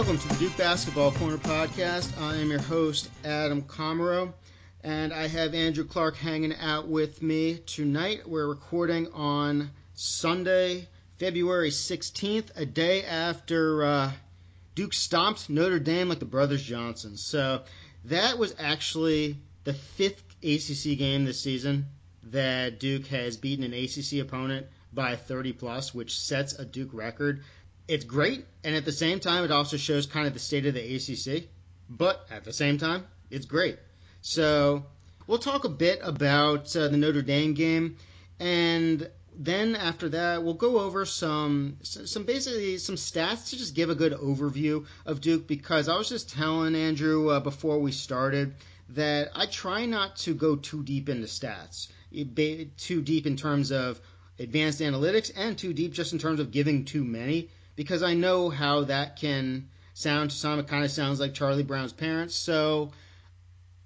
Welcome to the Duke Basketball Corner podcast. I am your host, Adam Comero, and I have Andrew Clark hanging out with me tonight. We're recording on Sunday, February 16th, a day after uh, Duke stomped Notre Dame like the Brothers Johnson. So that was actually the fifth ACC game this season that Duke has beaten an ACC opponent by 30 plus, which sets a Duke record it's great, and at the same time, it also shows kind of the state of the ACC. But at the same time, it's great. So we'll talk a bit about uh, the Notre Dame game, and then after that, we'll go over some some basically some stats to just give a good overview of Duke. Because I was just telling Andrew uh, before we started that I try not to go too deep into stats, too deep in terms of advanced analytics, and too deep just in terms of giving too many because I know how that can sound to some. It kind of sounds like Charlie Brown's parents. So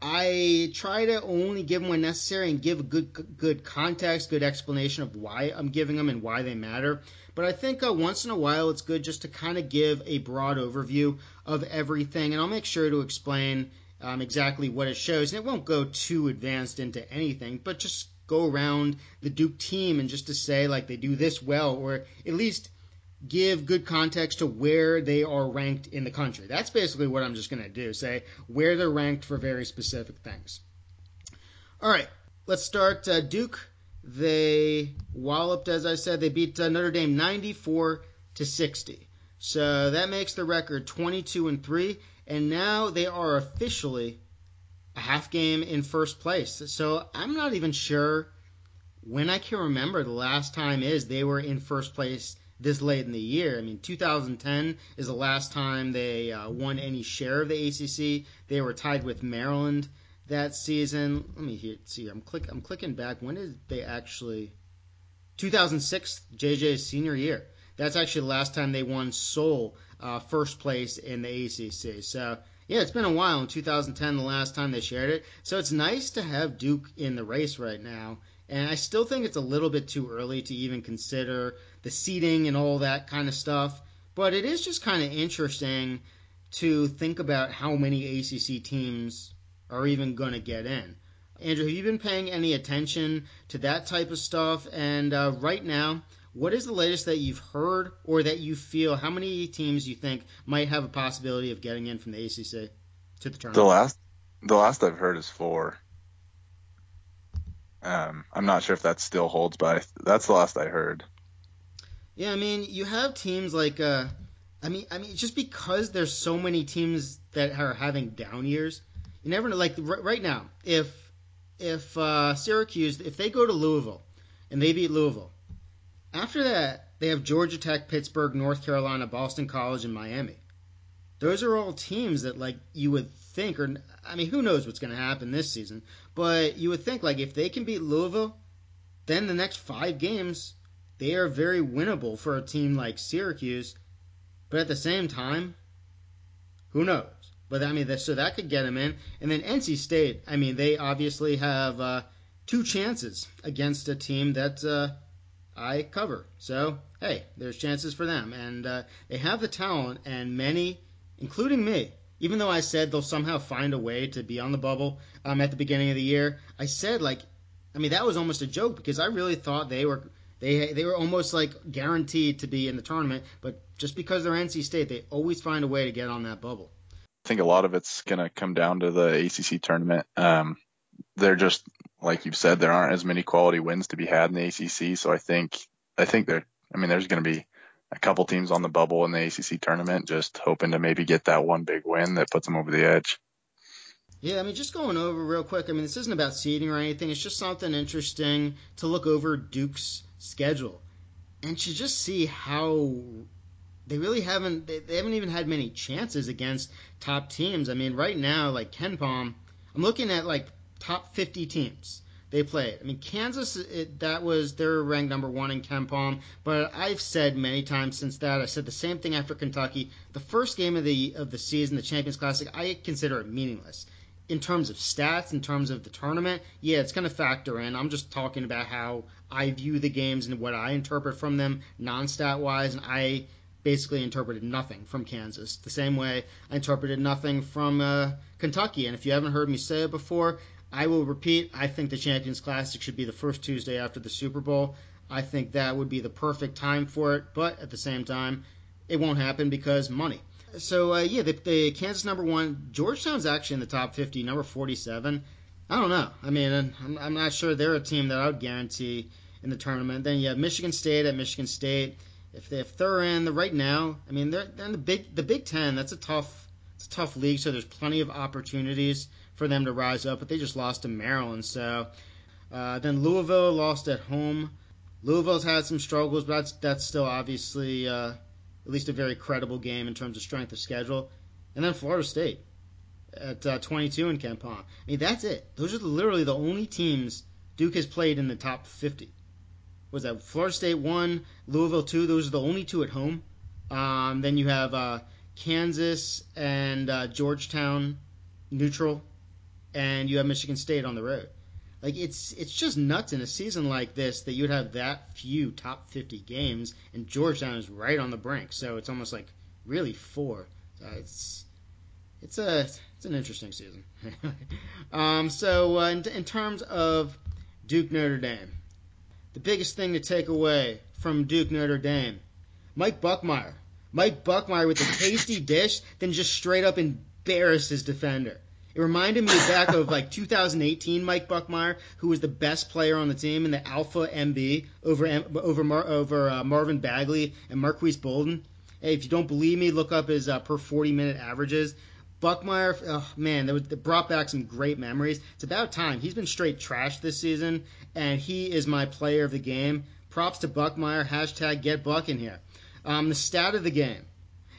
I try to only give them when necessary and give a good good context, good explanation of why I'm giving them and why they matter. But I think uh, once in a while it's good just to kind of give a broad overview of everything, and I'll make sure to explain um, exactly what it shows. And it won't go too advanced into anything, but just go around the Duke team and just to say like they do this well, or at least give good context to where they are ranked in the country. That's basically what I'm just going to do. Say where they're ranked for very specific things. All right, let's start. Uh, Duke, they walloped, as I said, they beat uh, Notre Dame 94 to 60. So that makes the record 22 and 3, and now they are officially a half game in first place. So I'm not even sure when I can remember the last time is they were in first place this late in the year. I mean, 2010 is the last time they uh, won any share of the ACC. They were tied with Maryland that season. Let me hear, see. I'm click. I'm clicking back. When did they actually? 2006, JJ's senior year. That's actually the last time they won sole uh, first place in the ACC. So yeah, it's been a while. In 2010, the last time they shared it. So it's nice to have Duke in the race right now. And I still think it's a little bit too early to even consider the seating and all that kind of stuff. But it is just kind of interesting to think about how many ACC teams are even going to get in. Andrew, have you been paying any attention to that type of stuff? And uh, right now, what is the latest that you've heard or that you feel? How many teams you think might have a possibility of getting in from the ACC to the tournament? The last, the last I've heard is four. Um, I'm not sure if that still holds, but that's the last I heard. Yeah, I mean, you have teams like, uh, I mean, I mean, just because there's so many teams that are having down years, you never know. Like r- right now, if if uh, Syracuse, if they go to Louisville and they beat Louisville, after that they have Georgia Tech, Pittsburgh, North Carolina, Boston College, and Miami. Those are all teams that like you would think, or I mean, who knows what's going to happen this season? But you would think like if they can beat Louisville, then the next five games they are very winnable for a team like Syracuse. But at the same time, who knows? But I mean, so that could get them in. And then NC State, I mean, they obviously have uh, two chances against a team that uh, I cover. So hey, there's chances for them, and uh, they have the talent, and many, including me, even though I said they'll somehow find a way to be on the bubble um, at the beginning of the year, I said like, I mean that was almost a joke because I really thought they were they they were almost like guaranteed to be in the tournament, but just because they're NC State, they always find a way to get on that bubble. I think a lot of it's going to come down to the ACC tournament. Um, they're just like you've said, there aren't as many quality wins to be had in the ACC, so I think I think they're I mean, there's going to be a couple teams on the bubble in the ACC tournament, just hoping to maybe get that one big win that puts them over the edge. Yeah, I mean, just going over real quick. I mean, this isn't about seeding or anything. It's just something interesting to look over Duke's schedule and to just see how they really haven't. They, they haven't even had many chances against top teams. I mean, right now, like KenPom, I'm looking at like top 50 teams they played. I mean, Kansas, it, that was they're ranked number one in KenPom, but I've said many times since that. I said the same thing after Kentucky. The first game of the of the season, the Champions Classic, I consider it meaningless. In terms of stats, in terms of the tournament, yeah, it's going to factor in. I'm just talking about how I view the games and what I interpret from them, non-stat wise, and I basically interpreted nothing from Kansas. The same way I interpreted nothing from uh, Kentucky. And if you haven't heard me say it before, I will repeat. I think the Champions Classic should be the first Tuesday after the Super Bowl. I think that would be the perfect time for it. But at the same time, it won't happen because money. So uh, yeah, the, the Kansas number one, Georgetown's actually in the top 50, number 47. I don't know. I mean, I'm, I'm not sure they're a team that I would guarantee in the tournament. Then you have Michigan State at Michigan State. If, they, if they're in the right now, I mean, they're, they're in the big the Big Ten. That's a tough it's a tough league, so there's plenty of opportunities for them to rise up. But they just lost to Maryland, so uh, then Louisville lost at home. Louisville's had some struggles, but that's that's still obviously uh, at least a very credible game in terms of strength of schedule. And then Florida State at uh, 22 in KenPom. I mean, that's it. Those are literally the only teams Duke has played in the top 50 was that Florida State one, Louisville two. Those are the only two at home. Um, then you have uh, Kansas and uh, Georgetown neutral, and you have Michigan State on the road. Like it's it's just nuts in a season like this that you'd have that few top 50 games, and Georgetown is right on the brink. So it's almost like really four. Uh, it's it's a it's an interesting season. um, so uh, in, in terms of Duke Notre Dame, the biggest thing to take away from Duke Notre Dame, Mike Buckmire. Mike Buckmire with a tasty dish, then just straight up embarrassed his defender. It reminded me back of like 2018 Mike Buckmire, who was the best player on the team in the Alpha MB over over Mar, over uh, Marvin Bagley and Marques Bolden. Hey, if you don't believe me, look up his uh, per 40 minute averages. Buckmire, oh, man, that, was, that brought back some great memories. It's about time. He's been straight trash this season, and he is my player of the game. Props to Buckmire. Hashtag get Buck in here. Um, the stat of the game.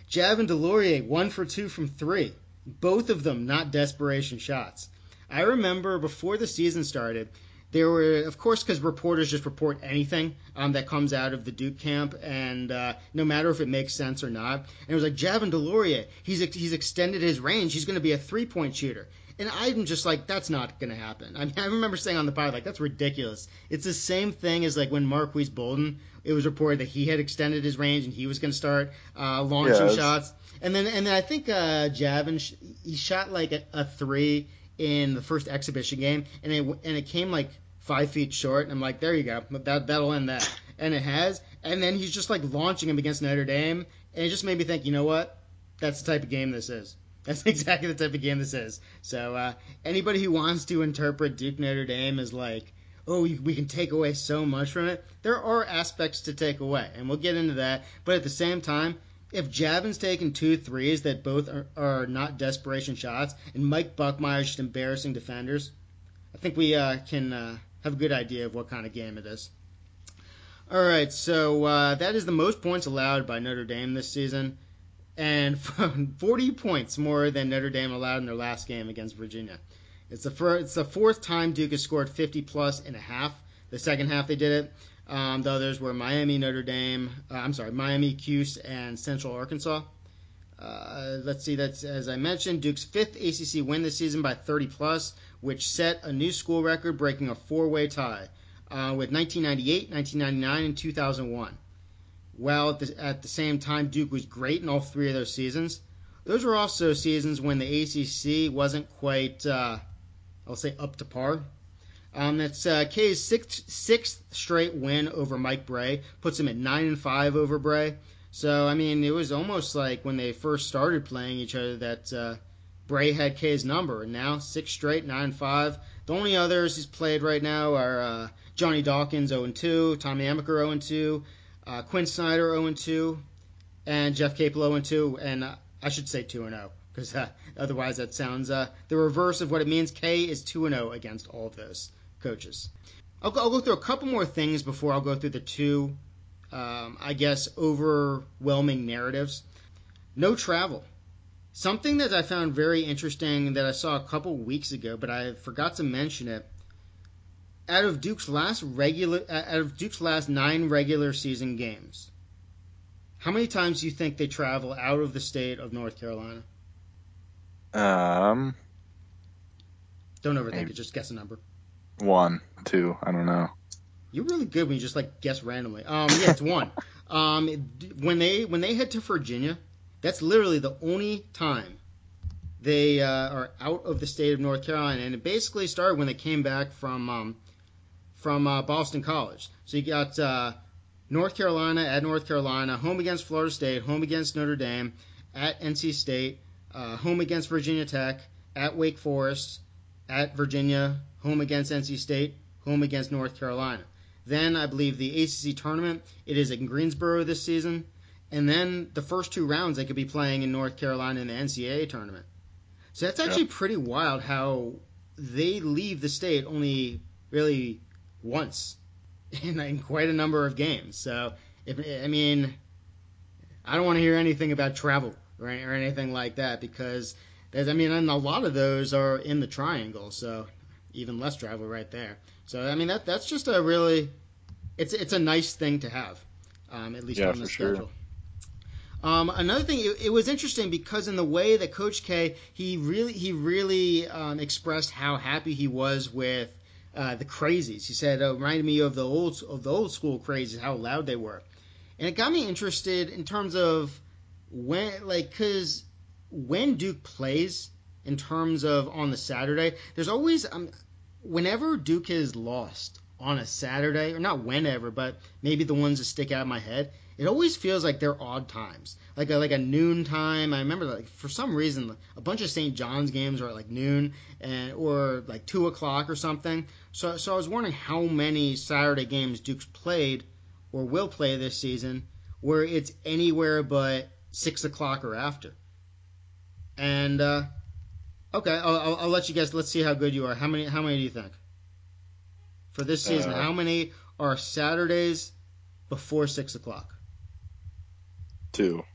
Javin DeLaurier, one for two from three. Both of them not desperation shots. I remember before the season started, there were, of course, because reporters just report anything um, that comes out of the Duke camp, and uh, no matter if it makes sense or not. And it was like Javin DeLaurier, he's he's extended his range. He's going to be a three point shooter. And I'm just like, that's not going to happen. I, mean, I remember saying on the pod, like, that's ridiculous. It's the same thing as like when Marques Bolden, it was reported that he had extended his range and he was going to start uh, launching yeah, shots. And then, and then I think uh, Javin, he shot like a, a three in the first exhibition game, and it and it came like five feet short. And I'm like, there you go. That that'll end that. And it has. And then he's just like launching him against Notre Dame, and it just made me think, you know what? That's the type of game this is. That's exactly the type of game this is. So uh, anybody who wants to interpret Duke Notre Dame as like, oh, we can take away so much from it, there are aspects to take away, and we'll get into that. But at the same time, if Javin's taking two threes that both are, are not desperation shots, and Mike Buckmire's just embarrassing defenders, I think we uh, can uh, have a good idea of what kind of game it is. All right, so uh, that is the most points allowed by Notre Dame this season, and 40 points more than Notre Dame allowed in their last game against Virginia. It's the first, it's the fourth time Duke has scored 50 plus in a half. The second half they did it. Um, the others were Miami, Notre Dame. Uh, I'm sorry, Miami, Cuse, and Central Arkansas. Uh, let's see, that's as I mentioned, Duke's fifth ACC win this season by 30 plus, which set a new school record, breaking a four-way tie uh, with 1998, 1999, and 2001. While at the, at the same time, Duke was great in all three of those seasons. Those were also seasons when the ACC wasn't quite, uh, I'll say, up to par. Um, that's uh, K's sixth, sixth straight win over Mike Brey, puts him at nine and five over Brey. So I mean, it was almost like when they first started playing each other that uh, Brey had K's number, and now six straight, nine and five. The only others he's played right now are uh, Johnny Dawkins 0 2, Tommy Amaker 0 2, uh, Quin Snyder 0 2, and Jeff Capel 0 2, and uh, I should say 2 0 because uh, otherwise that sounds uh, the reverse of what it means. K is 2 0 against all of those coaches. I'll go, I'll go, through a couple more things before I'll go through the two um, I guess, overwhelming narratives. No travel. Something that I found very interesting that I saw a couple weeks ago, but I forgot to mention it. Out of Duke's last regular, out of Duke's last nine regular season games, how many times do you think they travel out of the state of North Carolina? Um, don't overthink it. Just guess a number. One, two. I don't know. You're really good when you just like guess randomly. Um, yeah, it's one. Um, when they when they head to Virginia, that's literally the only time they uh, are out of the state of North Carolina, and it basically started when they came back from um, from uh, Boston College. So you got uh, North Carolina at North Carolina, home against Florida State, home against Notre Dame, at NC State, uh, home against Virginia Tech, at Wake Forest, at Virginia, home against NC State, home against North Carolina. Then I believe the ACC tournament, it is in Greensboro this season. And then the first two rounds they could be playing in North Carolina in the NCAA tournament. So that's actually pretty wild how they leave the state only really once in, in quite a number of games. So if I mean, I don't want to hear anything about travel or, or anything like that because there's I mean, and a lot of those are in the triangle, so even less travel right there. So I mean that that's just a really it's it's a nice thing to have, um, at least yeah, on the schedule. sure. Um, another thing, it, it, was interesting because in the way that Coach K, he really he really um, expressed how happy he was with uh, the crazies. He said it reminded me of the old of the old school crazies, how loud they were, and it got me interested in terms of when like because when Duke plays in terms of on the Saturday, there's always um, whenever Duke is lost on a Saturday, or not whenever, but maybe the ones that stick out of my head, it always feels like they're odd times, like a, like a noon time. I remember like for some reason a bunch of St. John's games are at like noon and or like two o'clock or something. So so I was wondering how many Saturday games Duke's played or will play this season where it's anywhere but six o'clock or after. And uh, okay, I'll, I'll, I'll let you guess. Let's see how good you are. How many how many do you think for this season? Uh, how many are Saturdays before six o'clock? Two.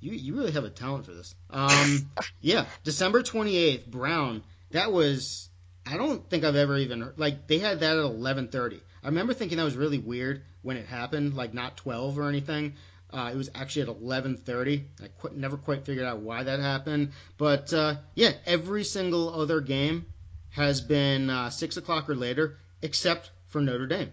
You you really have a talent for this. Um, yeah, December twenty eighth, Brown. That was I don't think I've ever even like they had that at eleven thirty. I remember thinking that was really weird when it happened, like not twelve or anything. Uh, it was actually at eleven thirty. I qu- never quite figured out why that happened, but uh, yeah, every single other game has been uh, six o'clock or later, except for Notre Dame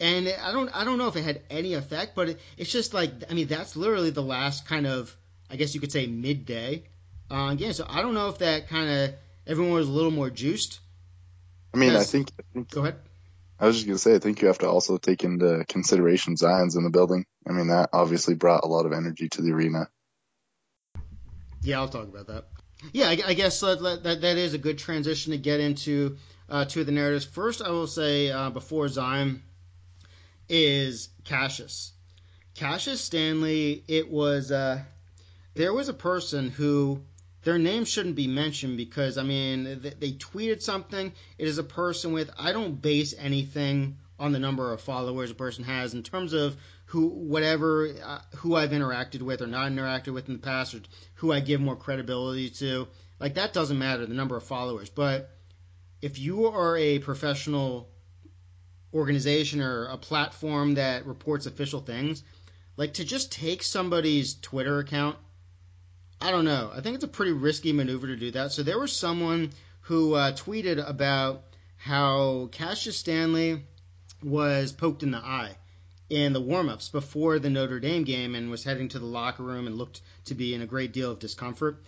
and I don't I don't know if it had any effect, but it, it's just like I mean that's literally the last kind of I guess you could say midday uh, game. So I don't know if that kind of everyone was a little more juiced. I mean, I think, I think Go ahead. I was just gonna say, I think you have to also take into consideration Zion's in the building. I mean, that obviously brought a lot of energy to the arena. Yeah, I'll talk about that. Yeah, I, I guess uh, that, that that is a good transition to get into uh, two of the narratives. First, I will say uh, before Zion is Cassius. Cassius Stanley. It was uh, there was a person who their name shouldn't be mentioned because I mean they, they tweeted something. It is a person with I don't base anything on the number of followers a person has in terms of who whatever uh, who I've interacted with or not interacted with in the past or who I give more credibility to. Like that doesn't matter the number of followers, but if you are a professional organization or a platform that reports official things, like to just take somebody's Twitter account, I don't know. I think it's a pretty risky maneuver to do that. So there was someone who uh, tweeted about how Cassius Stanley was poked in the eye in the warm-ups before the Notre Dame game and was heading to the locker room and looked to be in a great deal of discomfort.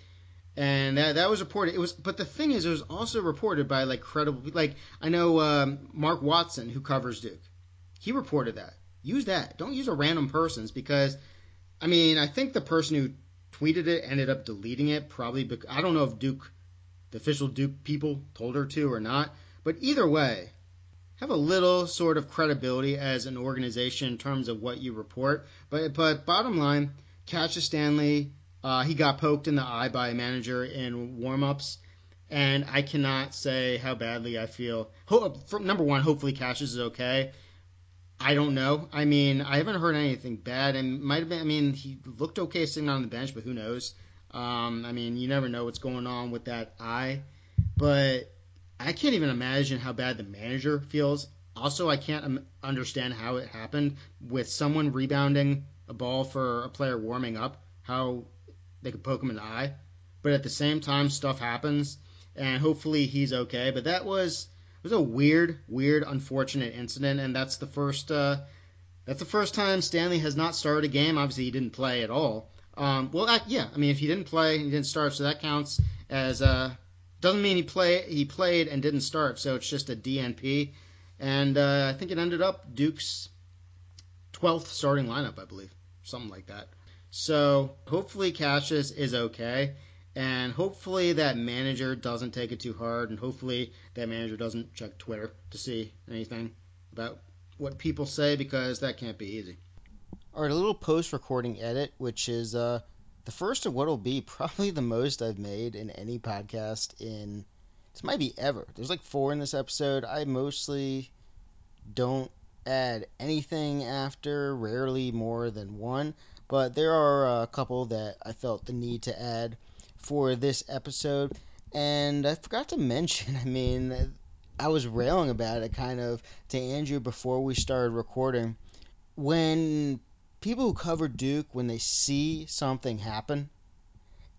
And that, that was reported. It was, but the thing is, it was also reported by like credible, like I know um, Mark Watson who covers Duke. He reported that. Use that. Don't use a random person's because, I mean, I think the person who tweeted it ended up deleting it probably. Because, I don't know if Duke, the official Duke people, told her to or not. But either way, have a little sort of credibility as an organization in terms of what you report. But but bottom line, Cassius Stanley, uh, he got poked in the eye by a manager in warm-ups, and I cannot say how badly I feel. Ho- for, number one, hopefully Cassius is okay. I don't know. I mean, I haven't heard anything bad, and might have been. I mean, he looked okay sitting on the bench, but who knows? Um, I mean, you never know what's going on with that eye. But I can't even imagine how bad the manager feels. Also, I can't understand how it happened with someone rebounding a ball for a player warming up, how they could poke him in the eye. But at the same time, stuff happens, and hopefully he's okay. But that was it was a weird, weird, unfortunate incident, and that's the first uh, That's the first time Stanley has not started a game. Obviously, he didn't play at all. Um, well, yeah, I mean, if he didn't play, he didn't start, so that counts as uh, doesn't mean he play he played and didn't start, so it's just a DNP. And uh, I think it ended up Duke's 12th starting lineup, I believe, something like that. So hopefully Cassius is okay, and hopefully that manager doesn't take it too hard, and hopefully that manager doesn't check Twitter to see anything about what people say because that can't be easy. All right, a little post-recording edit, which is uh, the first of what will be probably the most I've made in any podcast in this might be ever. There's like four in this episode. I mostly don't add anything after, rarely more than one, but there are a couple that I felt the need to add for this episode. And I forgot to mention, I mean, I was railing about it kind of to Andrew before we started recording. When people who cover Duke, when they see something happen,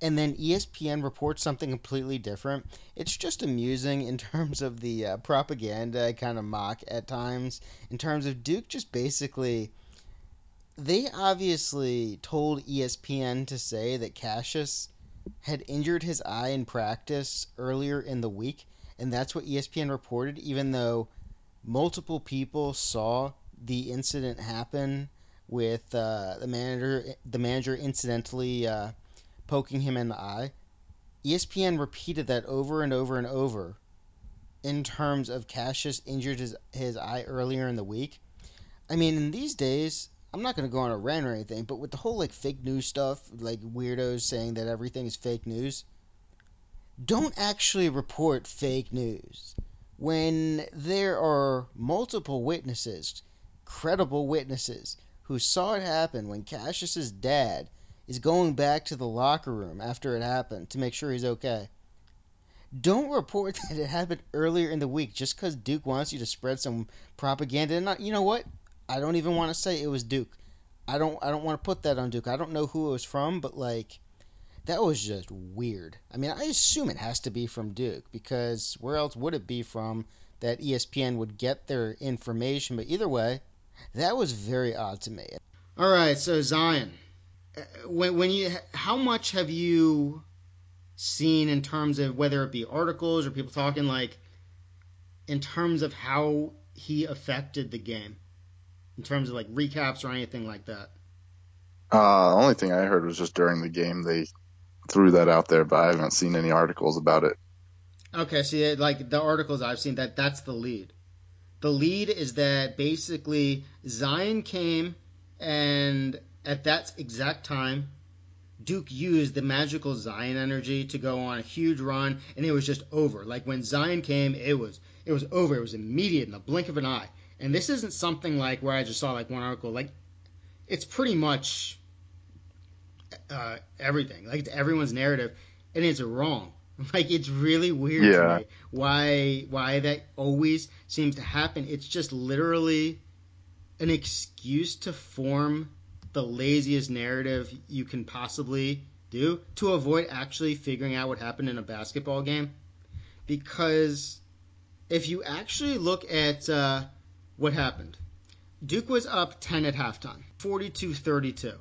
and then ESPN reports something completely different. It's just amusing in terms of the uh, propaganda I kind of mock at times. In terms of Duke, just basically, they obviously told ESPN to say that Cassius had injured his eye in practice earlier in the week, and that's what ESPN reported, even though multiple people saw the incident happen with uh, the manager. The manager incidentally. Uh, poking him in the eye. ESPN repeated that over and over and over in terms of Cassius injured his, his eye earlier in the week. I mean, in these days, I'm not to go on a rant or anything, but with the whole like fake news stuff, like weirdos saying that everything is fake news, don't actually report fake news. When there are multiple witnesses, credible witnesses, who saw it happen when Cassius's dad is going back to the locker room after it happened to make sure he's okay. Don't report that it happened earlier in the week just because Duke wants you to spread some propaganda. And not, you know what? I don't even want to say it was Duke. I don't. I don't want to put that on Duke. I don't know who it was from, but like, that was just weird. I mean, I assume it has to be from Duke because where else would it be from that ESPN would get their information? But either way, that was very odd to me. All right, so Zion uh, when when you how much have you seen in terms of whether it be articles or people talking like in terms of how he affected the game in terms of like recaps or anything like that uh the only thing i heard was just during the game they threw that out there but i haven't seen any articles about it okay see like the articles i've seen that that's the lead the lead is that basically zion came and at that exact time, Duke used the magical Zion energy to go on a huge run, and it was just over. Like when Zion came, it was it was over. It was immediate in the blink of an eye. And this isn't something like where I just saw like one article. Like it's pretty much uh, everything. Like it's everyone's narrative, and it's wrong. Like it's really weird yeah. to me why why that always seems to happen. It's just literally an excuse to form the laziest narrative you can possibly do to avoid actually figuring out what happened in a basketball game. Because if you actually look at uh, what happened, Duke was up 10 at halftime, 42 32.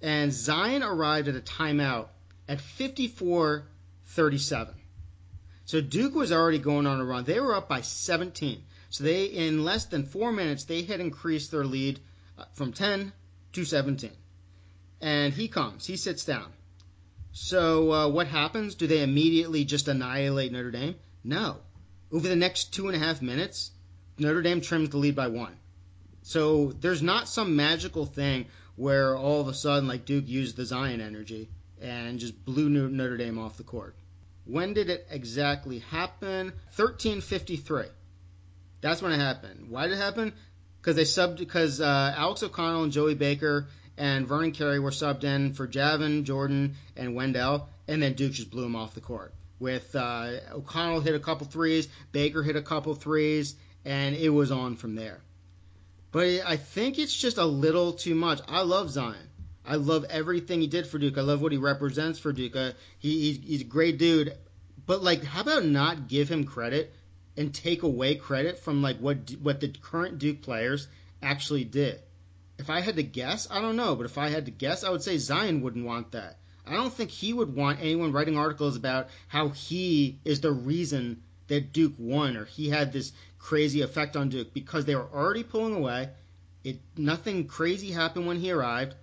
And Zion arrived at a timeout at 54 37. So Duke was already going on a run. They were up by 17. So they, in less than four minutes, they had increased their lead uh, from 10 to 17. And he comes, he sits down. So uh, what happens? Do they immediately just annihilate Notre Dame? No. Over the next two and a half minutes, Notre Dame trims the lead by one. So there's not some magical thing where all of a sudden, like Duke used the Zion energy and just blew Notre Dame off the court. When did it exactly happen? 1353. That's when it happened. Why did it happen? because they subbed because uh, Alex O'Connell and Joey Baker and Vernon Carey were subbed in for Javin, Jordan, and Wendell, and then Duke just blew them off the court. With uh, O'Connell hit a couple threes, Baker hit a couple threes, and it was on from there. But I think it's just a little too much. I love Zion. I love everything he did for Duke. I love what he represents for Duke. Uh, he, he's, he's a great dude. But like, how about not give him credit and take away credit from like what what the current Duke players actually did. If I had to guess, I don't know, but if I had to guess, I would say Zion wouldn't want that. I don't think he would want anyone writing articles about how he is the reason that Duke won or he had this crazy effect on Duke because they were already pulling away. It nothing crazy happened when he arrived,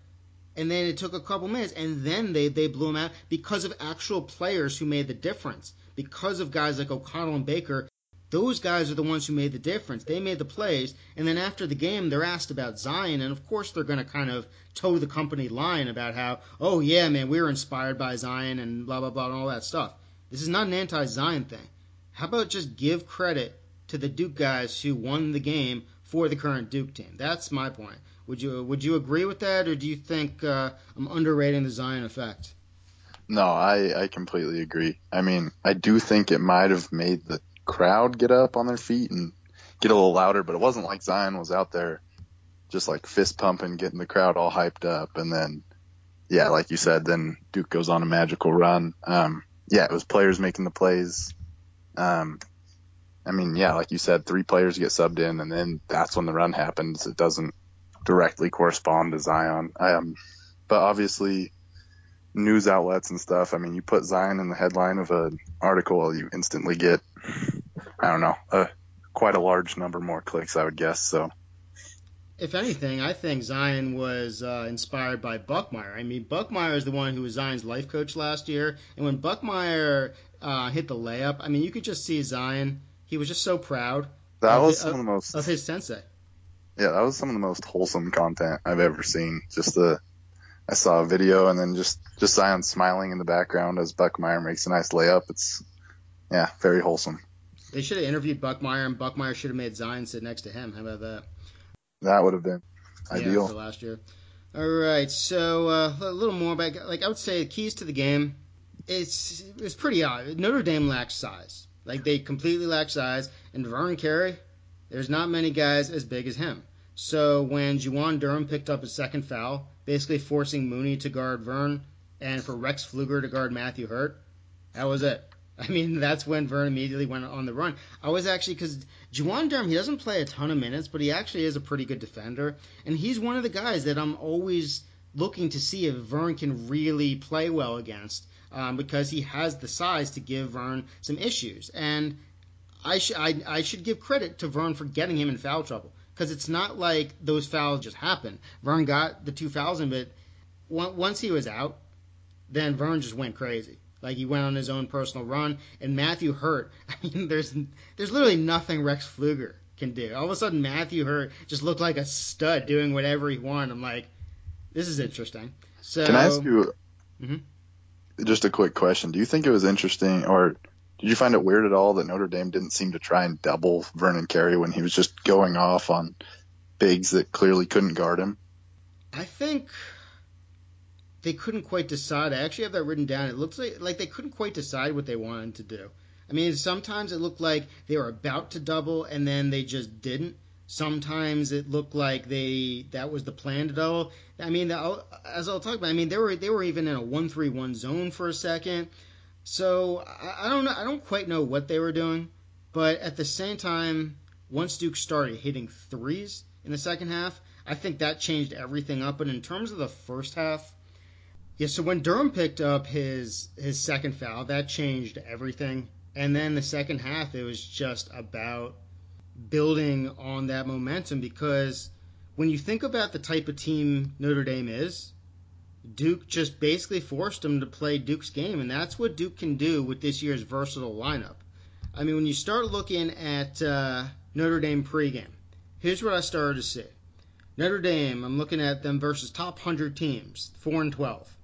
and then it took a couple minutes, and then they they blew him out because of actual players who made the difference. Because of guys like O'Connell and Baker, those guys are the ones who made the difference. They made the plays, and then after the game, they're asked about Zion, and of course they're going to kind of toe the company line about how, oh yeah, man, we were inspired by Zion and blah blah blah and all that stuff. This is not an anti-Zion thing. How about just give credit to the Duke guys who won the game for the current Duke team? That's my point. Would you would you agree with that, or do you think uh, I'm underrating the Zion effect? No, I I completely agree. I mean, I do think it might have made the crowd get up on their feet and get a little louder, but it wasn't like Zion was out there just like fist pumping, getting the crowd all hyped up, and then yeah, like you said, then Duke goes on a magical run. Um, yeah, it was players making the plays. Um, I mean, yeah, like you said, three players get subbed in, and then that's when the run happens. It doesn't directly correspond to Zion. Um, but obviously, news outlets and stuff. I mean, you put Zion in the headline of an article, you instantly get, I don't know, a, quite a large number more clicks, I would guess. So, if anything, I think Zion was uh, inspired by Buckmire. I mean, Buckmire is the one who was Zion's life coach last year, and when Buckmire uh, hit the layup, I mean, you could just see Zion. He was just so proud. That was his, some of, of the most of his sensei. Yeah, that was some of the most wholesome content I've ever seen. Just the I saw a video and then just just Zion smiling in the background as Buckmire makes a nice layup. It's yeah, very wholesome. They should have interviewed Buckmire, and Buckmire should have made Zion sit next to him. How about that? That would have been ideal. Yeah, for last year. All right, so uh, a little more about like I would say keys to the game. It's it's pretty odd. Notre Dame lacks size. Like they completely lack size, and Vernon Carey, there's not many guys as big as him. So when Juwan Durham picked up his second foul, basically forcing Mooney to guard Vern and for Rex Pflueger to guard Matthew Hurt, that was it. I mean, that's when Vern immediately went on the run. I was actually because Juwan Durham, he doesn't play a ton of minutes, but he actually is a pretty good defender, and he's one of the guys that I'm always looking to see if Vern can really play well against, um, because he has the size to give Vern some issues, and I should I, I should give credit to Vern for getting him in foul trouble because it's not like those fouls just happened. Vern got the two fouls in, but once he was out, then Vern just went crazy. Like he went on his own personal run, and Matthew Hurt. I mean, there's there's literally nothing Rex Pflueger can do. All of a sudden, Matthew Hurt just looked like a stud doing whatever he wanted. I'm like, this is interesting. So can I ask you mm-hmm. Just a quick question? Do you think it was interesting, or did you find it weird at all that Notre Dame didn't seem to try and double Vernon Carey when he was just going off on bigs that clearly couldn't guard him? I think they couldn't quite decide. I actually have that written down. It looks like like they couldn't quite decide what they wanted to do. I mean, sometimes it looked like they were about to double and then they just didn't. Sometimes it looked like they that was the plan at all. I mean, as I'll talk about, I mean they were they were even in a one three one zone for a second. So I, I don't know. I don't quite know what they were doing, but at the same time, once Duke started hitting threes in the second half, I think that changed everything up. But in terms of the first half, yeah. So when Durham picked up his his second foul, that changed everything. And then the second half, it was just about building on that momentum because when you think about the type of team Notre Dame is, Duke just basically forced them to play Duke's game, and that's what Duke can do with this year's versatile lineup. I mean, when you start looking at uh, Notre Dame pregame, here's what I started to see. Notre Dame, I'm looking at them versus top 100 teams, 4 and 12.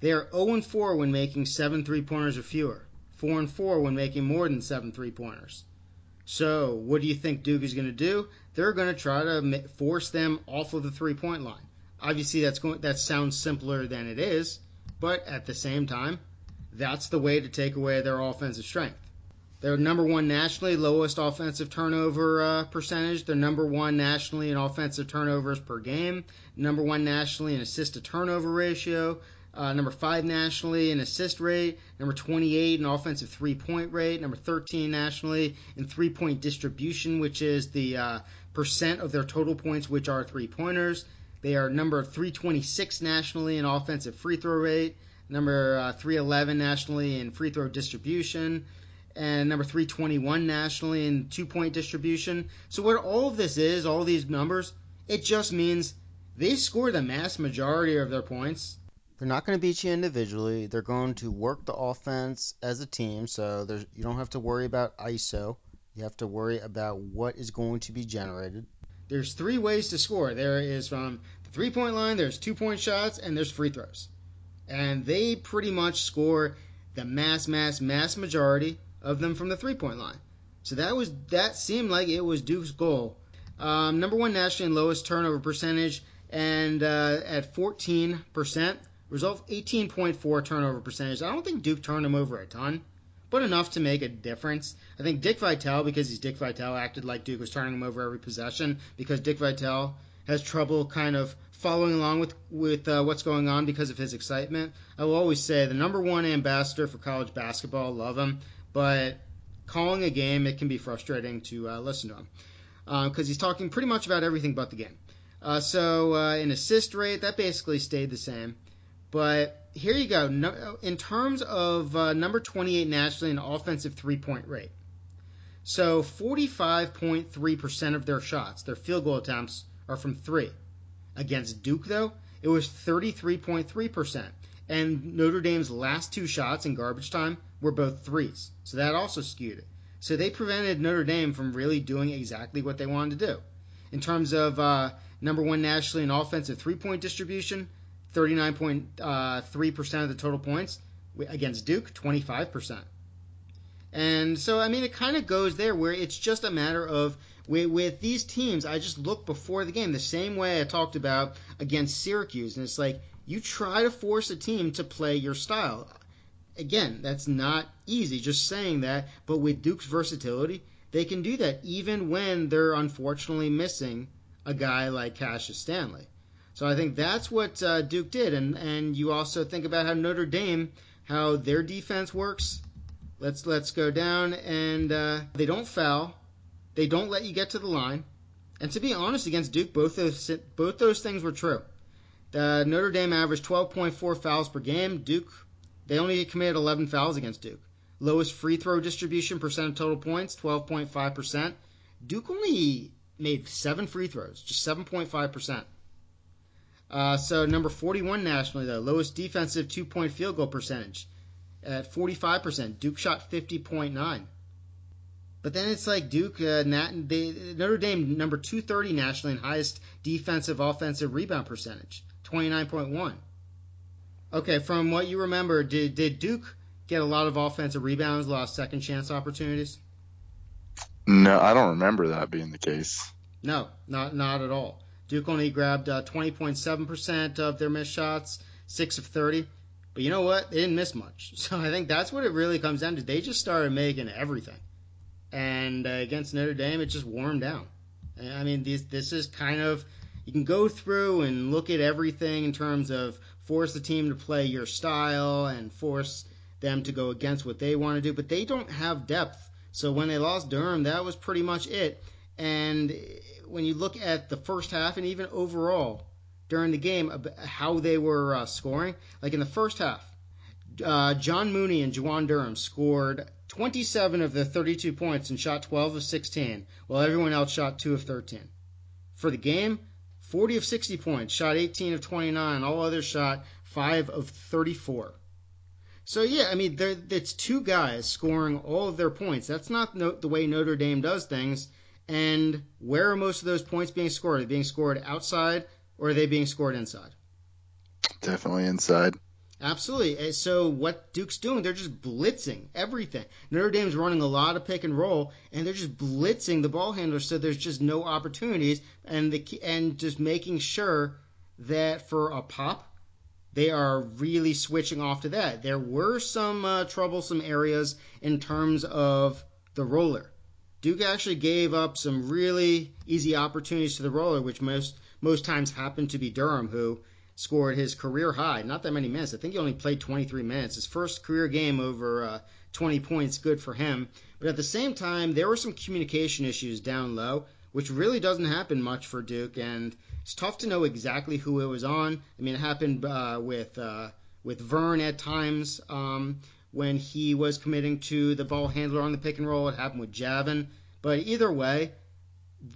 They are 0 and 4 when making 7 three pointers or fewer, 4 and 4 when making more than 7 three pointers. So, what do you think Duke is going to do? They're going to try to force them off of the three point line. Obviously, that's going that sounds simpler than it is, but at the same time, that's the way to take away their offensive strength. They're number one nationally, lowest offensive turnover uh, percentage. They're number one nationally in offensive turnovers per game. Number one nationally in assist to turnover ratio. Uh, number five nationally in assist rate, number 28 in offensive three point rate, number 13 nationally in three point distribution, which is the uh, percent of their total points which are three pointers. They are number 326 nationally in offensive free throw rate, number uh, 311 nationally in free throw distribution, and number 321 nationally in two point distribution. So, what all of this is, all these numbers, it just means they score the mass majority of their points. They're not going to beat you individually. They're going to work the offense as a team, so there's, you don't have to worry about ISO. You have to worry about what is going to be generated. There's three ways to score. There is from the three point line, there's two point shots, and there's free throws. And they pretty much score the mass, mass, mass majority of them from the three point line. So that was that seemed like it was Duke's goal. Um, number one nationally lowest turnover percentage, and uh, at 14%, result 18.4 turnover percentage. I don't think Duke turned them over a ton, but enough to make a difference. I think Dick Vitale, because he's Dick Vitale, acted like Duke was turning him over every possession because Dick Vitale has trouble kind of following along with with uh, what's going on because of his excitement. I will always say the number one ambassador for college basketball, love him, but calling a game it can be frustrating to uh, listen to him because uh, he's talking pretty much about everything but the game. Uh, so uh, in assist rate, that basically stayed the same. But here you go. No, in terms of uh, number 28 nationally in offensive three point rate. So 45.3% of their shots, their field goal attempts, are from three. Against Duke, though, it was 33.3%. And Notre Dame's last two shots in garbage time were both threes. So that also skewed it. So they prevented Notre Dame from really doing exactly what they wanted to do. In terms of uh, number one nationally in offensive three point distribution, 39.3% uh, of the total points. Against Duke, 25%. And so, I mean, it kind of goes there where it's just a matter of with, with, these teams, I just look before the game the same way I talked about against Syracuse. And it's like you try to force a team to play your style. Again, that's not easy, just saying that. But with Duke's versatility, they can do that even when they're unfortunately missing a guy like Cassius Stanley. So I think that's what uh, Duke did, and and you also think about how Notre Dame, how their defense works. Let's let's go down, and uh, they don't foul, they don't let you get to the line, and to be honest, against Duke, both those both those things were true. The Notre Dame averaged 12.4 fouls per game. Duke, they only committed 11 fouls against Duke. Lowest free throw distribution percent of total points, 12.5%. Duke only made seven free throws, just 7.5%. Uh, so number 41 nationally, the lowest defensive two-point field goal percentage at 45%. Duke shot 50.9. But then it's like Duke, uh, Nat, they, Notre Dame, number 230 nationally in highest defensive offensive rebound percentage, 29.1. Okay, from what you remember, did, did Duke get a lot of offensive rebounds, a lot of second chance opportunities? No, I don't remember that being the case. No, not not at all. Duke only grabbed uh, 20.7% of their missed shots, 6 of 30. But you know what? They didn't miss much. So I think that's what it really comes down to. They just started making everything. And uh, against Notre Dame, it just wore them down. I mean, this, this is kind of, you can go through and look at everything in terms of force the team to play your style and force them to go against what they want to do, but they don't have depth so when they lost Durham, that was pretty much it. And when you look at the first half and even overall during the game, how they were uh, scoring, like in the first half, uh, John Mooney and Juwan Durham scored 27 of the 32 points and shot 12 of 16, while everyone else shot 2 of 13. For the game, 40 of 60 points, shot 18 of 29, all others shot 5 of 34. So yeah, I mean, it's two guys scoring all of their points. That's not no, the way Notre Dame does things. And where are most of those points being scored? Are they being scored outside or are they being scored inside? Definitely inside. Absolutely. So what Duke's doing, they're just blitzing everything. Notre Dame's running a lot of pick and roll, and they're just blitzing the ball handlers, so there's just no opportunities, and the and just making sure that for a pop, they are really switching off to that. There were some uh, troublesome areas in terms of the roller. Duke actually gave up some really easy opportunities to the roller, which most most times happened to be Durham, who scored his career high. Not that many minutes. I think he only played 23 minutes. His first career game over uh, 20 points, good for him. But at the same time, there were some communication issues down low, which really doesn't happen much for Duke, and it's tough to know exactly who it was on. I mean, it happened uh, with uh, with Vern at times um, when he was committing to the ball handler on the pick and roll. It happened with Javin. But either way,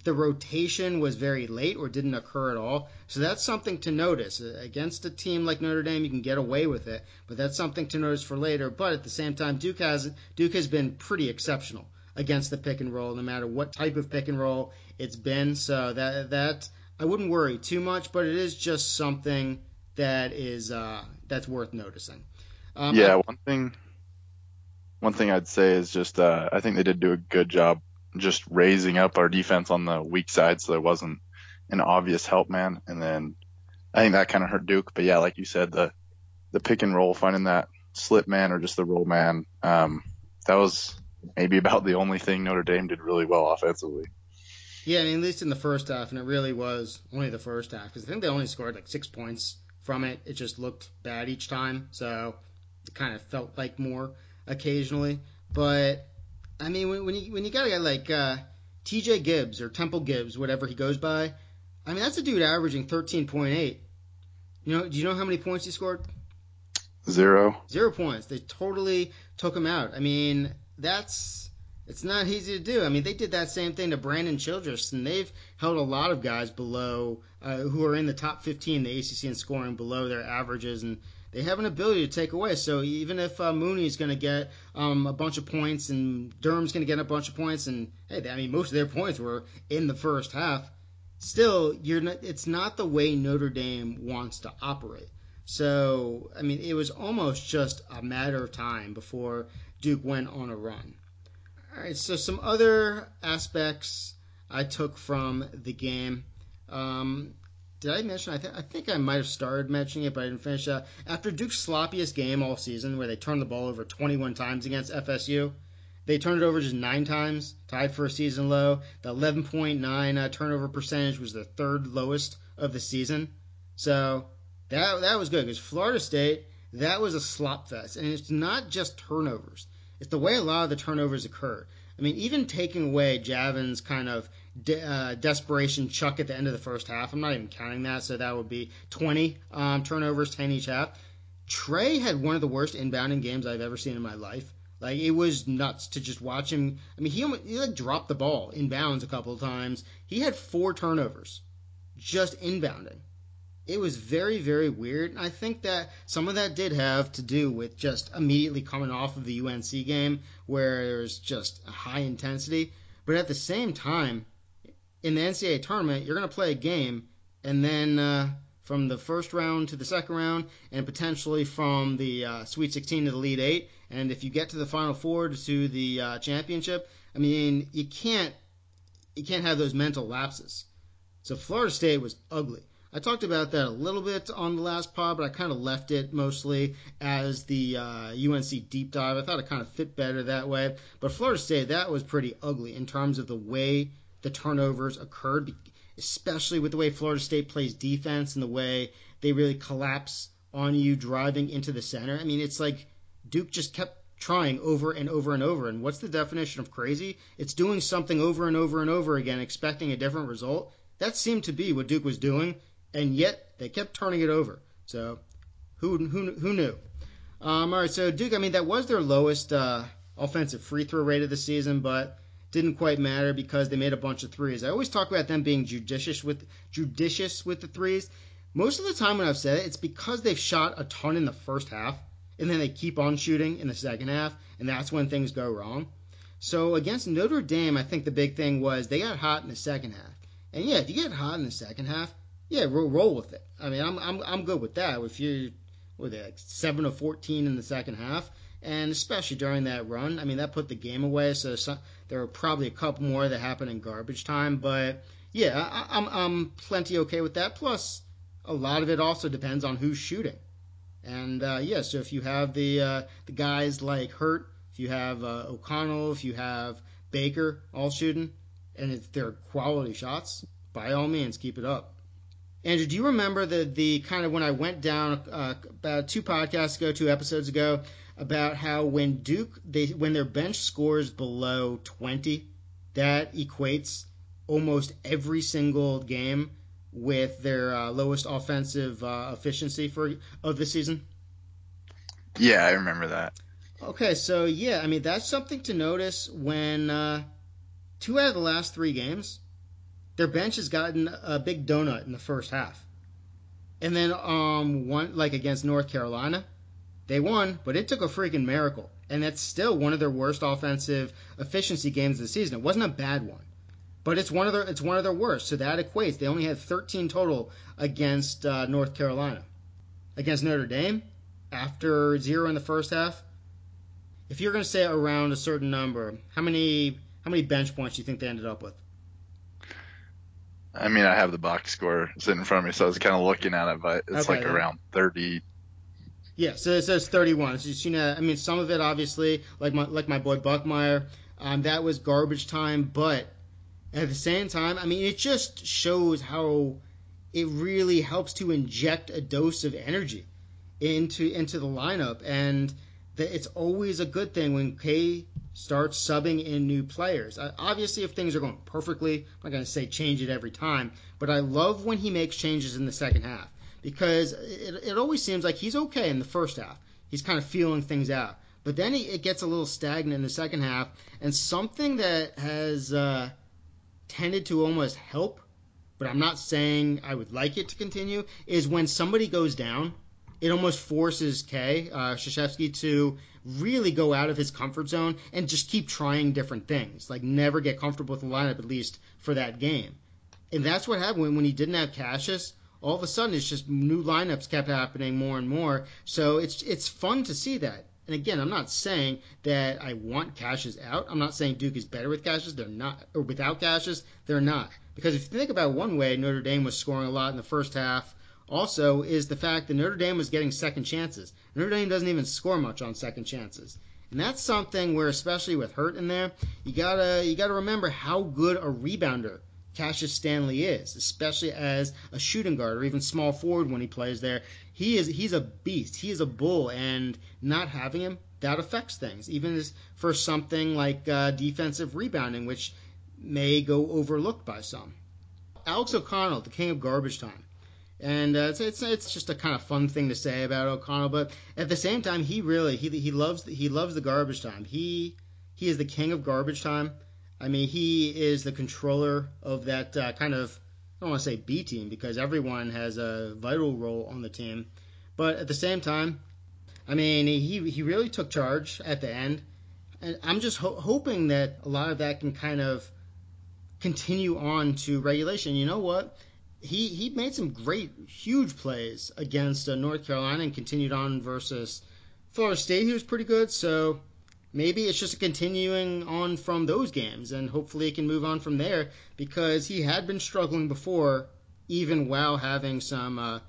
the rotation was very late or didn't occur at all. So that's something to notice. Against a team like Notre Dame, you can get away with it, but that's something to notice for later. But at the same time, Duke has Duke has been pretty exceptional against the pick and roll, no matter what type of pick and roll it's been. So that that I wouldn't worry too much, but it is just something that is uh, that's worth noticing. Um, yeah, one thing one thing I'd say is just uh, I think they did do a good job just raising up our defense on the weak side, so there wasn't an obvious help man. And then I think that kind of hurt Duke. But yeah, like you said, the the pick and roll, finding that slip man or just the roll man, um, that was maybe about the only thing Notre Dame did really well offensively. Yeah, I mean, at least in the first half, and it really was only the first half because I think they only scored like six points from it. It just looked bad each time, so kind of felt like more occasionally. But I mean, when, when you when you got a guy like uh, T.J. Gibbs or Temple Gibbs, whatever he goes by, I mean that's a dude averaging 13.8. You know, do you know how many points he scored? Zero. Zero points. They totally took him out. I mean, that's it's not easy to do. I mean, they did that same thing to Brandon Childress, and they've held a lot of guys below uh, who are in the top 15 in the ACC in scoring below their averages, and they have an ability to take away. So even if uh, is going to get um, a bunch of points and Durham's going to get a bunch of points, and hey, I mean most of their points were in the first half. Still, you're not, it's not the way Notre Dame wants to operate. So I mean, it was almost just a matter of time before Duke went on a run. All right, so some other aspects I took from the game. Um, did I mention? I, th- I think I might have started mentioning it, but I didn't finish. Uh, after Duke's sloppiest game all season, where they turned the ball over 21 times against FSU, they turned it over just nine times, tied for a season low. The 11.9 uh, turnover percentage was the third lowest of the season. So that that was good because Florida State that was a slop fest, and it's not just turnovers; it's the way a lot of the turnovers occur. I mean, even taking away Javin's kind of de- uh, desperation chuck at the end of the first half. I'm not even counting that, so that would be 20 um, turnovers, 10 each half. Tre had one of the worst inbounding games I've ever seen in my life. Like it was nuts to just watch him. I mean, he almost, he like dropped the ball in bounds a couple of times. He had four turnovers, just inbounding. It was very very weird. And I think that some of that did have to do with just immediately coming off of the UNC game where there's just a high intensity. But at the same time, in the NCAA tournament, you're going to play a game, and then uh, from the first round to the second round, and potentially from the uh, Sweet 16 to the Elite Eight, and if you get to the Final Four to the uh, championship, I mean, you can't you can't have those mental lapses. So Florida State was ugly. I talked about that a little bit on the last pod, but I kind of left it mostly as the uh, UNC deep dive. I thought it kind of fit better that way. But Florida State, that was pretty ugly in terms of the way the turnovers occurred, especially with the way Florida State plays defense and the way they really collapse on you driving into the center. I mean, it's like Duke just kept trying over and over and over. And what's the definition of crazy? It's doing something over and over and over again, expecting a different result. That seemed to be what Duke was doing, and yet they kept turning it over. So who who who knew? Um, all right, so Duke, I mean, that was their lowest uh, offensive free throw rate of the season, but didn't quite matter because they made a bunch of threes. I always talk about them being judicious with judicious with the threes. Most of the time when I've said it, it's because they've shot a ton in the first half and then they keep on shooting in the second half, and that's when things go wrong. So against Notre Dame, I think the big thing was they got hot in the second half. And yeah, if you get hot in the second half, yeah, roll, roll with it. I mean, I'm I'm I'm good with that. If you were they like seven or fourteen in the second half, and especially during that run. I mean, that put the game away. So some, there are probably a couple more that happen in garbage time, but yeah, I, I'm I'm plenty okay with that. Plus, a lot of it also depends on who's shooting. And uh, yeah, so if you have the uh, the guys like Hurt, if you have uh, O'Connell, if you have Baker all shooting, and if they're quality shots, by all means keep it up. Andrew, do you remember the the kind of when I went down uh, about two podcasts ago, two episodes ago, about how when Duke they when their bench scores below 20, that equates almost every single game with their uh, lowest offensive uh, efficiency for of the season. Yeah, I remember that. Okay, so yeah, I mean that's something to notice when uh, two out of the last three games, their bench has gotten a big donut in the first half, and then um one like against North Carolina, they won, but it took a freaking miracle, and that's still one of their worst offensive efficiency games of the season. It wasn't a bad one, but it's one of their it's one of their worst. So that equates. They only had 13 total against uh, North Carolina, against Notre Dame, after zero in the first half. If you're going to say around a certain number, how many how many bench points do you think they ended up with? I mean, I have the box score sitting in front of me, so I was kind of looking at it, but it's Okay, like yeah. around 30. Yeah, so it says 31. So you know, I mean, some of it obviously, like my like my boy Buckmire, um, that was garbage time. But at the same time, I mean, it just shows how it really helps to inject a dose of energy into into the lineup, and that it's always a good thing when K starts subbing in new players. Uh, obviously, if things are going perfectly, I'm not going to say change it every time, but I love when he makes changes in the second half because it, it always seems like he's okay in the first half. He's kind of feeling things out. But then he, it gets a little stagnant in the second half, and something that has uh, tended to almost help, but I'm not saying I would like it to continue, is when somebody goes down, it almost forces Kay uh, to really go out of his comfort zone and just keep trying different things. Like never get comfortable with the lineup at least for that game. And that's what happened when, when he didn't have Cassius. All of a sudden, it's just new lineups kept happening more and more. So it's it's fun to see that. And again, I'm not saying that I want Cassius out. I'm not saying Duke is better with Cassius. They're not, or without Cassius, they're not. Because if you think about one way Notre Dame was scoring a lot in the first half, also is the fact that Notre Dame was getting second chances. Notre Dame doesn't even score much on second chances. And that's something where, especially with Hurt in there, you gotta you gotta remember how good a rebounder Cassius Stanley is, especially as a shooting guard or even small forward when he plays there. He is he's a beast. He is a bull, and not having him that affects things, even for something like uh, defensive rebounding, which may go overlooked by some. Alex O'Connell, the king of garbage time. And uh, it's, it's it's just a kind of fun thing to say about O'Connell, but at the same time, he really he he loves he loves the garbage time. He he is the king of garbage time. I mean, he is the controller of that uh, kind of I don't want to say B team because everyone has a vital role on the team, but at the same time, I mean, he he really took charge at the end, and I'm just ho- hoping that a lot of that can kind of continue on to regulation. You know what? He he made some great, huge plays against uh, North Carolina and continued on versus Florida State. He was pretty good, so maybe it's just continuing on from those games, and hopefully he can move on from there because he had been struggling before, even while having some uh,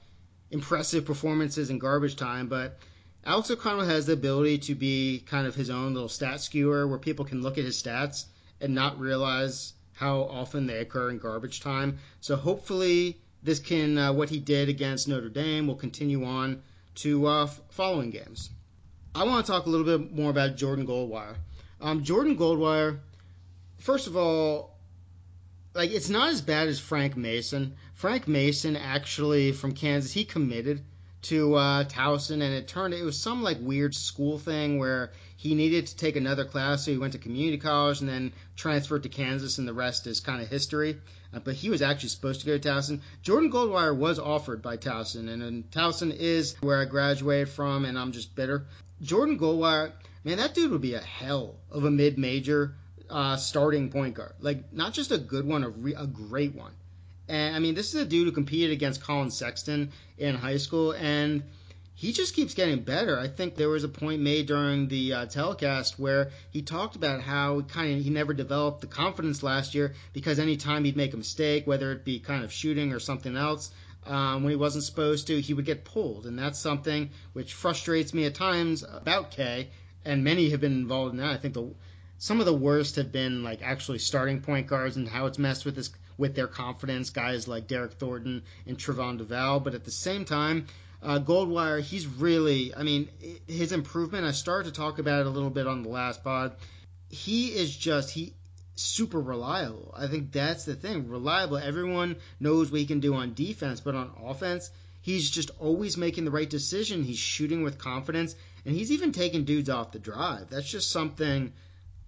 impressive performances in garbage time. But Alex O'Connell has the ability to be kind of his own little stat skewer where people can look at his stats and not realize how often they occur in garbage time. So hopefully this can uh, what he did against Notre Dame will continue on to uh, following games. I want to talk a little bit more about Jordan Goldwire. Um, Jordan Goldwire, first of all, like it's not as bad as Frank Mason. Frank Mason actually from Kansas, he committed to uh, Towson, and it turned it was some like weird school thing where he needed to take another class, so he went to community college and then transferred to Kansas, and the rest is kind of history. Uh, but he was actually supposed to go to Towson. Jordan Goldwire was offered by Towson, and, and Towson is where I graduated from, and I'm just bitter. Jordan Goldwire, man, that dude would be a hell of a mid-major uh, starting point guard. Like not just a good one, a, re- a great one. And I mean, this is a dude who competed against Collin Sexton in high school, and he just keeps getting better. I think there was a point made during the uh, telecast where he talked about how kind of he never developed the confidence last year because anytime he'd make a mistake, whether it be kind of shooting or something else, um, when he wasn't supposed to, he would get pulled, and that's something which frustrates me at times about Kay, and many have been involved in that. I think the some of the worst have been like actually starting point guards and how it's messed with this with their confidence. Guys like Derryck Thornton and Trevon Duval, but at the same time, uh, Goldwire, he's really, I mean, his improvement. I started to talk about it a little bit on the last pod. He is just he super reliable. I think that's the thing. Reliable. Everyone knows what he can do on defense, but on offense, he's just always making the right decision. He's shooting with confidence, and he's even taking dudes off the drive. That's just something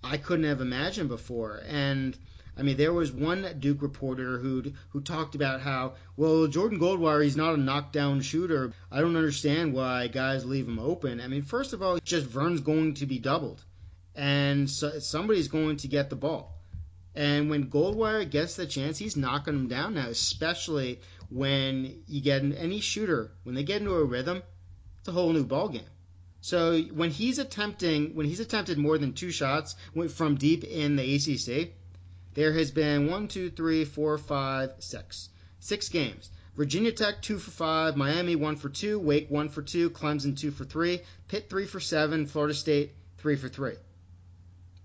I couldn't have imagined before. And I mean, there was one Duke reporter who who talked about how well Jordan Goldwire he's not a knockdown shooter. I don't understand why guys leave him open. I mean, first of all, just Vern's going to be doubled, and so, somebody's going to get the ball. And when Goldwire gets the chance, he's knocking them down now, especially when you get any shooter when they get into a rhythm, it's a whole new ballgame. So when he's attempting when he's attempted more than two shots from deep in the ACC, there has been one, two, three, four, five, six, six games. Virginia Tech two for five, Miami one for two, Wake one for two, Clemson two for three, Pitt three for seven, Florida State three for three.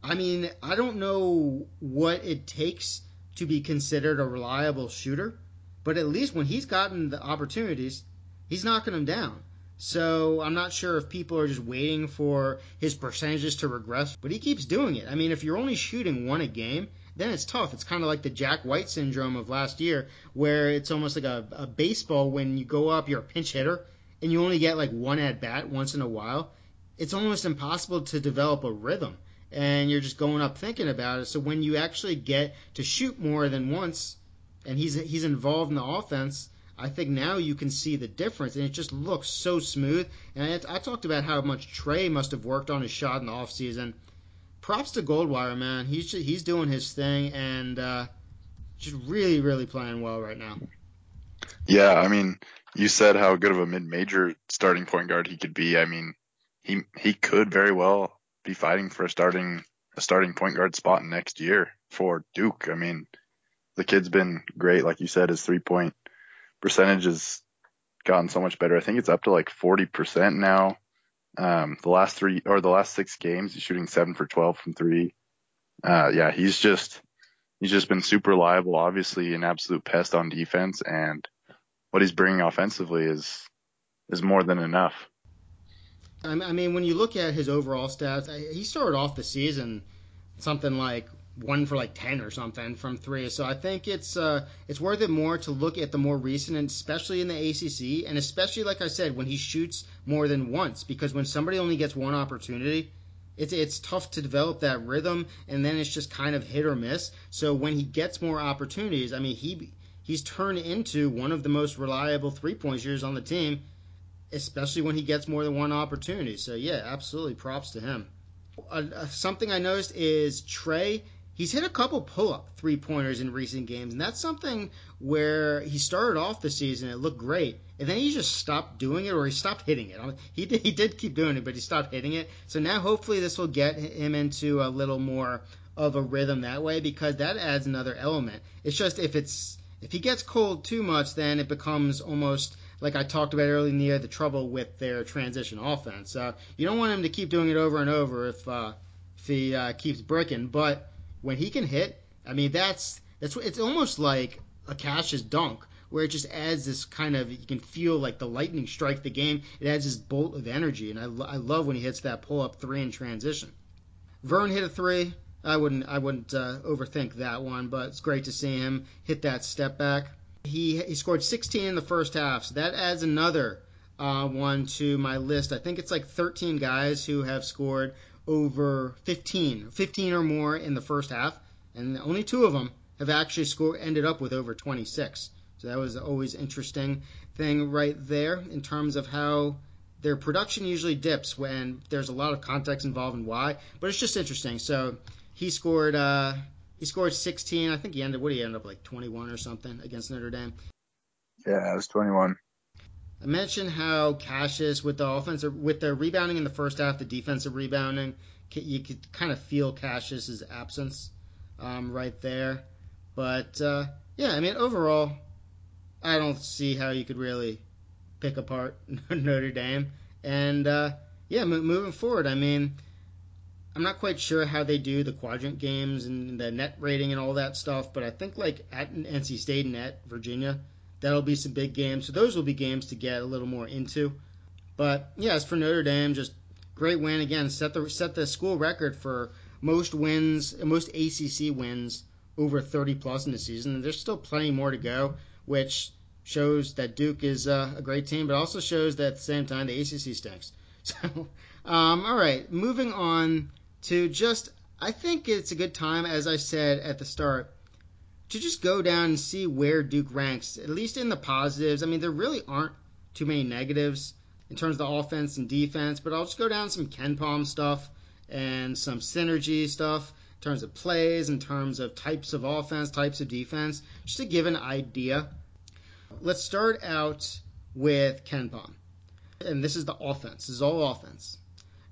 I mean, I don't know what it takes to be considered a reliable shooter, but at least when he's gotten the opportunities, he's knocking them down. So I'm not sure if people are just waiting for his percentages to regress, but he keeps doing it. I mean, if you're only shooting one a game, then it's tough. It's kind of like the Jack White syndrome of last year, where it's almost like a, a baseball when you go up, you're a pinch hitter, and you only get like one at bat once in a while. It's almost impossible to develop a rhythm and you're just going up thinking about it. So when you actually get to shoot more than once, and he's he's involved in the offense, I think now you can see the difference, and it just looks so smooth. And I, I talked about how much Tre must have worked on his shot in the off offseason. Props to Goldwire, man. He's just, he's doing his thing and uh, just really, really playing well right now. Yeah, I mean, you said how good of a mid-major starting point guard he could be. I mean, he he could very well be fighting for a starting a starting point guard spot next year for Duke. I mean, the kid's been great, like you said. His three point percentage has gotten so much better. I think it's up to like forty percent now. Um, the last three or the last six games, he's shooting seven for twelve from three. Uh, yeah, he's just he's just been super reliable. Obviously, an absolute pest on defense, and what he's bringing offensively is is more than enough. I mean, when you look at his overall stats, he started off the season something like one for like ten or something from three. So I think it's uh, it's worth it more to look at the more recent, and especially in the ACC, and especially like I said, when he shoots more than once, because when somebody only gets one opportunity, it's it's tough to develop that rhythm, and then it's just kind of hit or miss. So when he gets more opportunities, I mean, he he's turned into one of the most reliable three point shooters on the team especially when he gets more than one opportunity. So yeah, absolutely, props to him. Uh, uh, something I noticed is Tre. He's hit a couple pull-up three pointers in recent games, and that's something where he started off the season. It looked great, and then he just stopped doing it, or he stopped hitting it. He did, he did keep doing it, but he stopped hitting it. So now hopefully this will get him into a little more of a rhythm that way, because that adds another element. It's just if it's if he gets cold too much, then it becomes almost like I talked about earlier in the year, the trouble with their transition offense. Uh, you don't want him to keep doing it over and over if uh, if he uh, keeps bricking. But when he can hit, I mean that's that's it's almost like a Cassius dunk where it just adds this kind of you can feel like the lightning strike the game. It adds this bolt of energy, and I, I love when he hits that pull up three in transition. Vern hit a three. I wouldn't I wouldn't uh, overthink that one, but it's great to see him hit that step back. He he scored 16 in the first half, so that adds another uh, one to my list. I think it's like 13 guys who have scored over 15, 15 or more in the first half, and only two of them have actually scored ended up with over 26. So that was always interesting thing right there in terms of how their production usually dips when there's a lot of context involved and why. But it's just interesting. So he scored uh, he scored 16. I think he ended. What did he end up like 21 or something against Notre Dame? Yeah, it was 21. I mentioned how Cassius with the offensive with the rebounding in the first half, the defensive rebounding, you could kind of feel Cassius's absence um, right there. But uh, yeah, I mean overall, I don't see how you could really pick apart Notre Dame. And uh, yeah, moving forward, I mean I'm not quite sure how they do the quadrant games and the net rating and all that stuff, but I think like at NC State and at Virginia, that'll be some big games. So those will be games to get a little more into. But yeah, as for Notre Dame, just great win again. Set the set the school record for most wins, most ACC wins over 30 plus in the season. There's still plenty more to go, which shows that Duke is uh, a great team, but also shows that at the same time the ACC stinks. So, um, all right, moving on to just, I think it's a good time, as I said at the start, to just go down and see where Duke ranks, at least in the positives. I mean, there really aren't too many negatives in terms of the offense and defense, but I'll just go down some KenPom stuff and some synergy stuff in terms of plays, in terms of types of offense, types of defense, just to give an idea. Let's start out with KenPom. And this is the offense. This is all offense.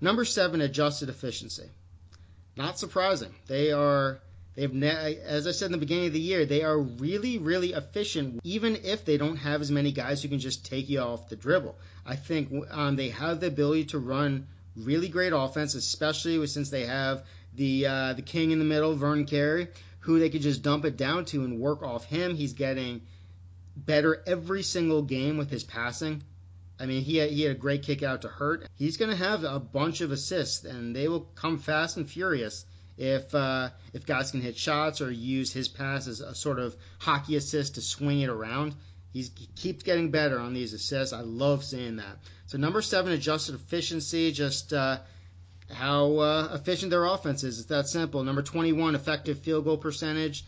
Number seven, adjusted efficiency. Not surprising. They are they've as I said in the beginning of the year, they are really really efficient even if they don't have as many guys who can just take you off the dribble. I think um, they have the ability to run really great offense, especially since they have the uh, the king in the middle, Vern Carey, who they could just dump it down to and work off him. He's getting better every single game with his passing. I mean, he had, he had a great kick out to Hurt. He's going to have a bunch of assists, and they will come fast and furious if uh, if guys can hit shots or use his pass as a sort of hockey assist to swing it around. He's, he keeps getting better on these assists. I love seeing that. So number seven, adjusted efficiency, just uh, how uh, efficient their offense is. It's that simple. Number 21, effective field goal percentage.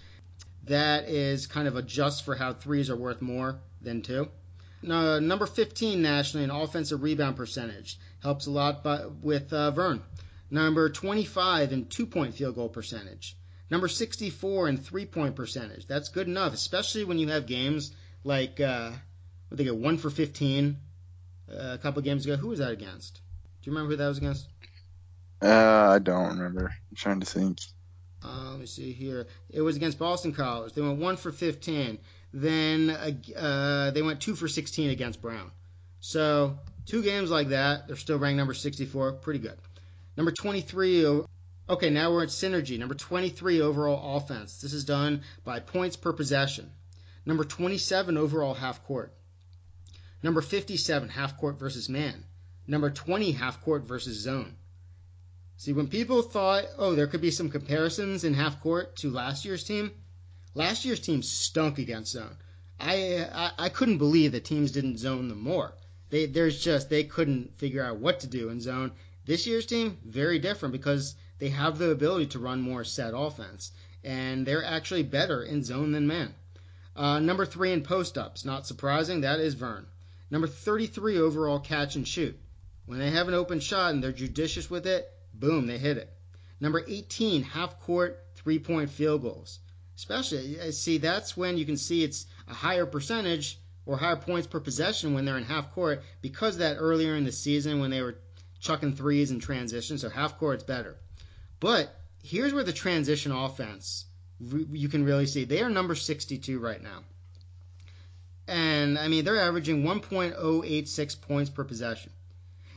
That is kind of a just for how threes are worth more than two. Uh, number 15 nationally in offensive rebound percentage. Helps a lot by, with uh, Vern. Number 25 in two point field goal percentage. Number 64 in three point percentage. That's good enough, especially when you have games like, uh, what they get, 1 for 15 uh, a couple games ago. Who was that against? Do you remember who that was against? Uh, I don't remember. I'm trying to think. Uh, let me see here. It was against Boston College. They went 1 for 15. Then uh, they went two for 16 against Brown. So two games like that, they're still ranked number 64. Pretty good. Number 23. Okay, now we're at synergy. Number 23 overall offense. This is done by points per possession. Number 27 overall half court. Number 57 half court versus man. Number 20 half court versus zone. See, when people thought, oh, there could be some comparisons in half court to last year's team, Last year's team stunk against zone. I, I, I couldn't believe that teams didn't zone them more. They there's just they couldn't figure out what to do in zone. This year's team very different because they have the ability to run more set offense and they're actually better in zone than man. Uh, number three in post ups, not surprising, that is Vern. Number 33 overall catch and shoot. When they have an open shot and they're judicious with it, boom, they hit it. Number 18 half court three point field goals especially see that's when you can see it's a higher percentage or higher points per possession when they're in half court because that earlier in the season when they were chucking threes in transition so half court's better. But here's where the transition offense you can really see. They are number 62 right now. And i mean they're averaging 1.086 points per possession.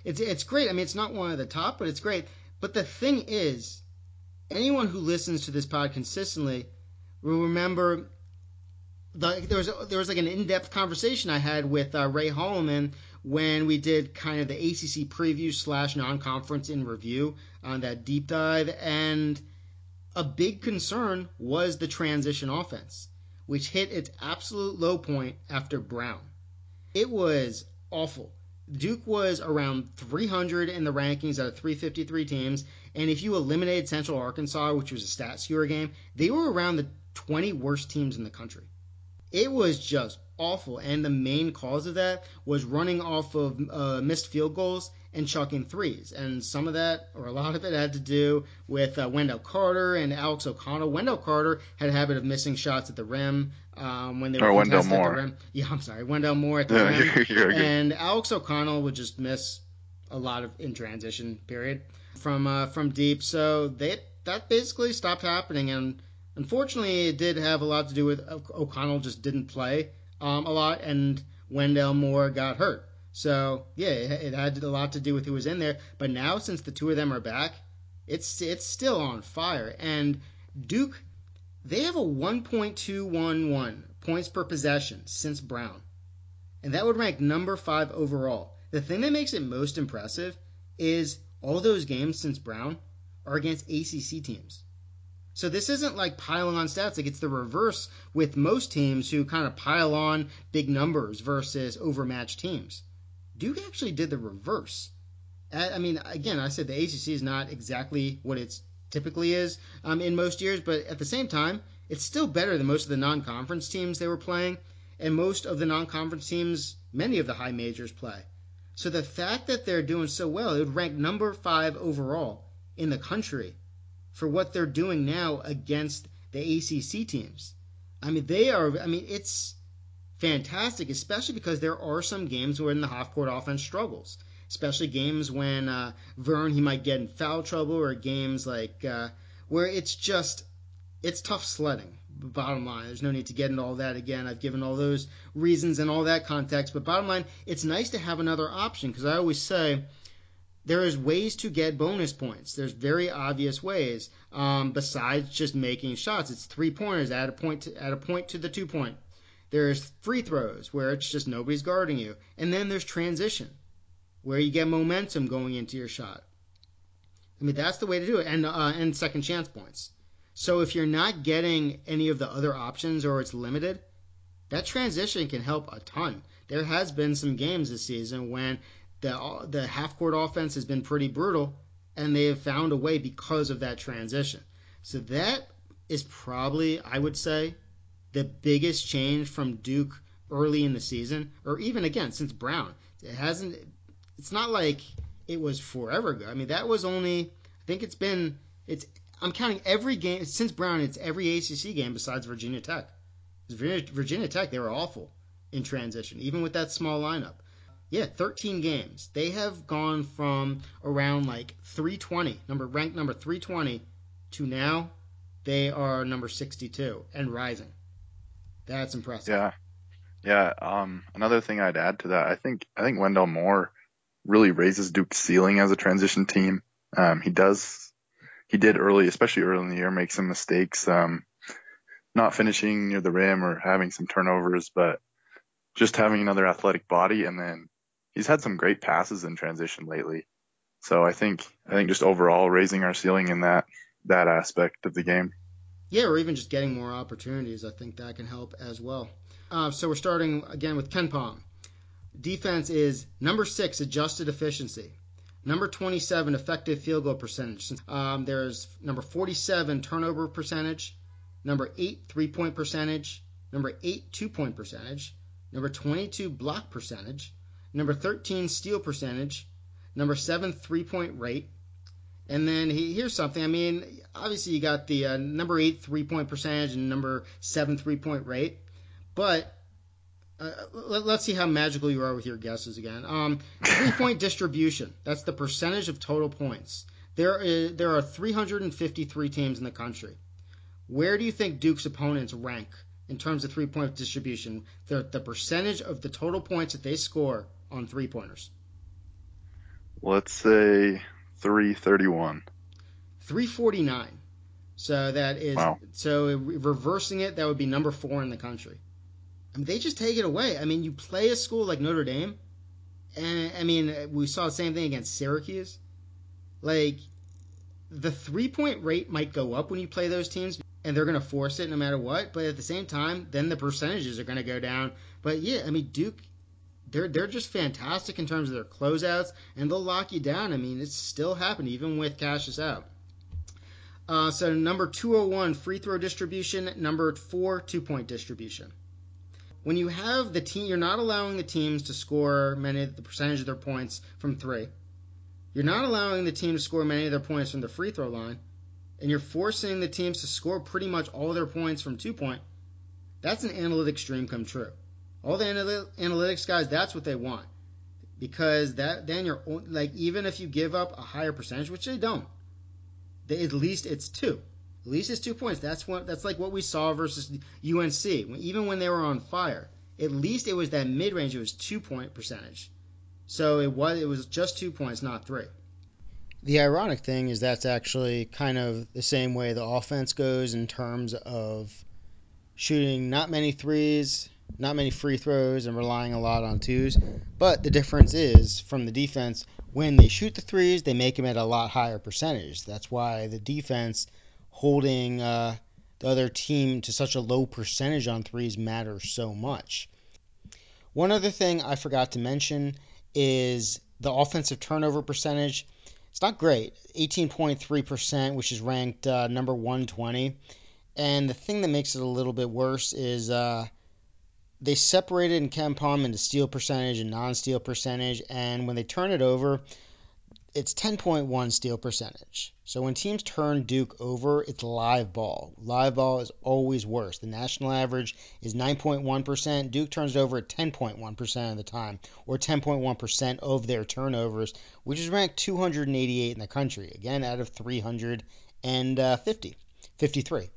It's it's great. I mean it's not one of the top but it's great. But the thing is anyone who listens to this pod consistently remember the, there was there was like an in-depth conversation I had with uh, Ray Holloman when we did kind of the ACC preview slash non-conference in review on that deep dive, and a big concern was the transition offense, which hit its absolute low point after Brown. It was awful. Duke was around 300 in the rankings out of 353 teams, and if you eliminated Central Arkansas, which was a stat skewer game, they were around the 20 worst teams in the country. It was just awful, and the main cause of that was running off of uh, missed field goals and chucking threes. And some of that, or a lot of it, had to do with uh, Wendell Carter and Alex O'Connell. Wendell Carter had a habit of missing shots at the rim um, when they were or Wendell Moore. At the rim. Yeah, I'm sorry, Wendell Moore at the rim. and Alex O'Connell would just miss a lot of in transition period from uh, from deep. So they that basically stopped happening and Unfortunately, it did have a lot to do with O'Connell just didn't play um, a lot, and Wendell Moore got hurt. So yeah, it, had a lot to do with who was in there. But now, since the two of them are back, It's it's still on fire. And Duke, they have a 1.211 points per possession since Brown, and that would rank number five overall. The thing that makes it most impressive is all those games since Brown are against ACC teams. So this isn't like piling on stats. Like it's the reverse with most teams who kind of pile on big numbers versus overmatched teams. Duke actually did the reverse. I mean, again, I said the ACC is not exactly what it typically is um, in most years, but at the same time, it's still better than most of the non-conference teams they were playing, and most of the non-conference teams many of the high majors play. So the fact that they're doing so well, it would rank number five overall in the country for what they're doing now against the ACC teams. I mean, they are. I mean, it's fantastic, especially because there are some games where in the half court offense struggles, especially games when uh, Vern he might get in foul trouble, or games like uh, where it's just it's tough sledding. Bottom line, there's no need to get into all that again. I've given all those reasons and all that context, but bottom line, it's nice to have another option because I always say there is ways to get bonus points. There's very obvious ways um, besides just making shots. It's three pointers. Add a point to, a point to the two point. There's free throws where it's just nobody's guarding you, and then there's transition where you get momentum going into your shot. I mean that's the way to do it, and uh, and second chance points. So if you're not getting any of the other options or it's limited, that transition can help a ton. There has been some games this season when the the half court offense has been pretty brutal, and they have found a way because of that transition. So that is probably, I would say, the biggest change from Duke early in the season, or even again since Brown. It hasn't. It's not like it was forever ago. I mean, that was only. I think it's been. It's. I'm counting every game since Brown. It's every ACC game besides Virginia Tech. Virginia, Virginia Tech, they were awful in transition, even with that small lineup yeah, 13 games. They have gone from around like 320, number ranked number 320, to now they are number 62 and rising. That's impressive. Yeah, yeah. Um, another thing I'd add to that, I think I think Wendell Moore really raises Duke's ceiling as a transition team. Um, he does, he did early, especially early in the year, make some mistakes. Um, not finishing near the rim or having some turnovers, but just having another athletic body and then he's had some great passes in transition lately. So I think I think just overall raising our ceiling in that that aspect of the game. Yeah, or even just getting more opportunities. I think that can help as well. Uh, so we're starting again with KenPom. Defense is number six, adjusted efficiency. Number 27, effective field goal percentage. Um, there's number 47, turnover percentage. Number eight, three point percentage. Number eight, two point percentage. Number 22, block percentage number 13 steal percentage, number 7 three-point rate. And then he, here's something. I mean, obviously you got the uh, number 8 three-point percentage and number 7 three-point rate. But uh, let, us see how magical you are with your guesses again. Um, three-point distribution. That's the percentage of total points. There is, there are 353 teams in the country. Where do you think Duke's opponents rank in terms of three-point distribution? The, the percentage of the total points that they score on three pointers? Let's say 331. 349. So that is wow. so reversing it that would be number 4 in the country. I mean they just take it away. I mean you play a school like Notre Dame and I mean we saw the same thing against Syracuse. Like the three-point rate might go up when you play those teams and they're going to force it no matter what, but at the same time then the percentages are going to go down. But yeah, I mean Duke they're they're just fantastic in terms of their closeouts, and they'll lock you down. I mean, it's still happening even with Cassius out. Uh, so number 201 free throw distribution, number four two point distribution. When you have the team, you're not allowing the teams to score many the percentage of their points from three. You're not allowing the team to score many of their points from the free throw line, and you're forcing the teams to score pretty much all their points from two point. That's an analytic dream come true. All the analytics guys, that's what they want because that then you're like even if you give up a higher percentage, which they don't, they, at least it's two. At least it's two points. That's what that's like what we saw versus UNC. Even when they were on fire, at least it was that mid range. It was two point percentage. So it was it was just two points, not three. The ironic thing is that's actually kind of the same way the offense goes in terms of shooting not many threes, not many free throws, and relying a lot on twos. But the difference is from the defense, when they shoot the threes, they make them at a lot higher percentage. That's why the defense holding uh, the other team to such a low percentage on threes matters so much. One other thing I forgot to mention is the offensive turnover percentage. It's not great, 18.3%, which is ranked uh, number 120. And the thing that makes it a little bit worse is uh, they separated in KenPom into steal percentage and non-steal percentage, and when they turn it over, it's 10.1 steal percentage. So when teams turn Duke over, it's live ball. Live ball is always worse. The national average is 9.1%. Duke turns over at 10.1% of the time, or 10.1% of their turnovers, which is ranked 288 in the country. Again, out of 350, 53.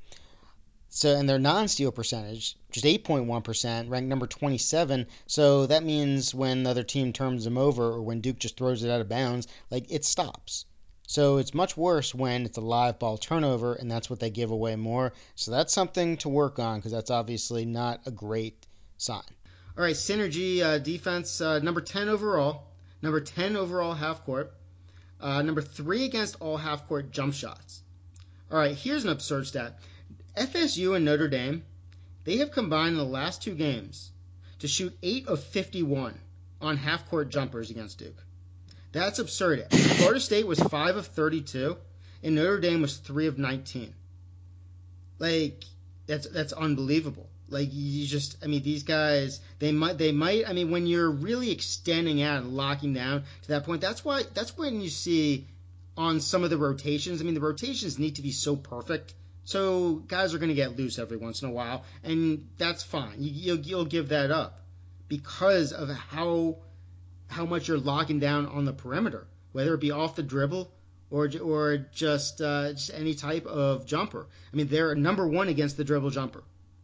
So, and their non-steal percentage, just 8.1%, ranked number 27. So that means when the other team turns them over or when Duke just throws it out of bounds, like it stops. So it's much worse when it's a live ball turnover, and that's what they give away more. So that's something to work on because that's obviously not a great sign. All right, synergy uh, defense, uh, number 10 overall, number 10 overall half court, uh, number three against all half court jump shots. All right, here's an absurd stat. FSU and Notre Dame, they have combined in the last two games to shoot 8 of 51 on half court jumpers against Duke. That's absurd. Florida State was 5 of 32 and Notre Dame was 3 of 19. Like that's that's unbelievable. Like you just I mean these guys they might they might I mean when you're really extending out and locking down to that point that's why that's when you see on some of the rotations I mean the rotations need to be so perfect so guys are going to get loose every once in a while, and that's fine. You, will you'll give that up because of how how much you're locking down on the perimeter, whether it be off the dribble or or just uh, just any type of jumper. I mean, they're number one against the dribble jumper,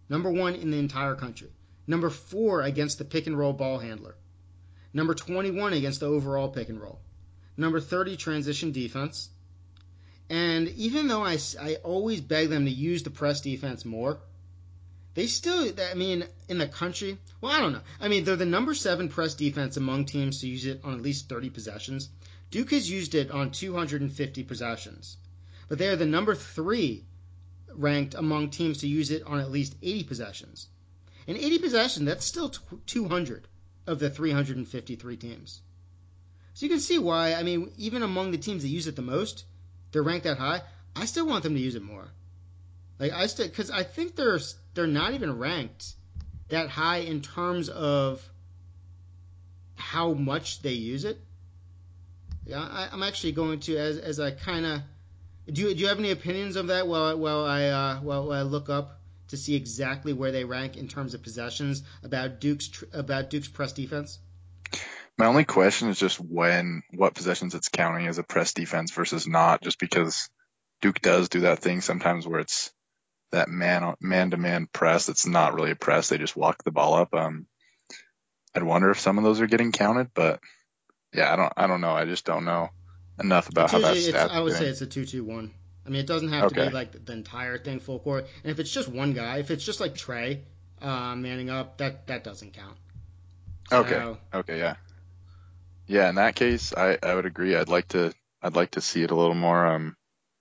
number one in the entire country, number four against the pick and roll ball handler, number 21 against the overall pick and roll, number 30 transition defense and even though I, I always beg them to use the press defense more, they still, I mean, in the country, well, I don't know. I mean, they're the number seven press defense among teams to use it on at least 30 possessions. Duke has used it on 250 possessions. But they are the number three ranked among teams to use it on at least 80 possessions. And 80 possessions, that's still 200 of the 353 teams. So you can see why, I mean, even among the teams that use it the most, they're ranked that high, I still want them to use it more. Like I still because I think they're they're not even ranked that high in terms of how much they use it. Yeah, I, am actually going to as as I kind of do. You, do you have any opinions of that? While while I uh, while I look up to see exactly where they rank in terms of possessions about Duke's about Duke's press defense. My only question is just when, what possessions it's counting as a press defense versus not, just because Duke does do that thing sometimes where it's that man, man to man press. It's not really a press. They just walk the ball up. Um, I'd wonder if some of those are getting counted, but yeah, I don't, I don't know. I just don't know enough about how that's. I would doing. say it's a two-two-one. I mean, it doesn't have okay. to be like the entire thing full court. And if it's just one guy, if it's just like Tre uh, manning up, that that doesn't count. So, okay. Okay. Yeah. Yeah, in that case, I, I would agree. I'd like to I'd like to see it a little more. Um,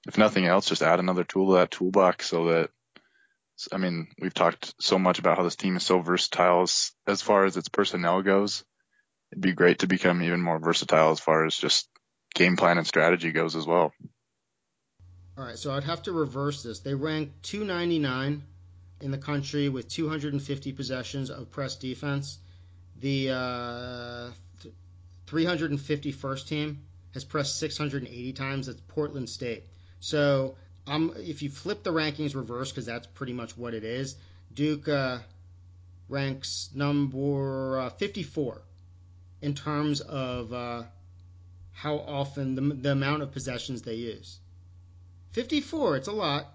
if nothing else, just add another tool to that toolbox so that I mean we've talked so much about how this team is so versatile as, as far as its personnel goes. It'd be great to become even more versatile as far as just game plan and strategy goes as well. All right, so I'd have to reverse this. They rank 299 in the country with 250 possessions of press defense. The uh, 351st team has pressed 680 times. That's Portland State. So um, if you flip the rankings reverse, because that's pretty much what it is, Duke uh, ranks number uh, 54 in terms of uh, how often the, the amount of possessions they use. 54, it's a lot,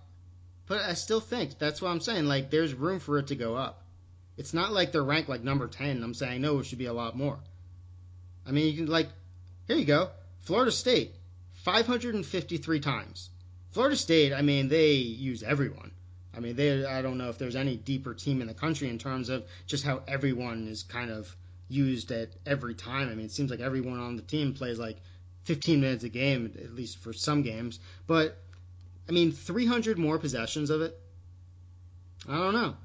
but I still think that's what I'm saying. Like, there's room for it to go up. It's not like they're ranked like number 10. I'm saying, no, it should be a lot more. I mean, you can like, here you go, Florida State, 553 times. Florida State, I mean, they use everyone. I mean, they I don't know if there's any deeper team in the country in terms of just how everyone is kind of used at every time. I mean, it seems like everyone on the team plays like 15 minutes a game, at least for some games. But I mean, 300 more possessions of it. I don't know.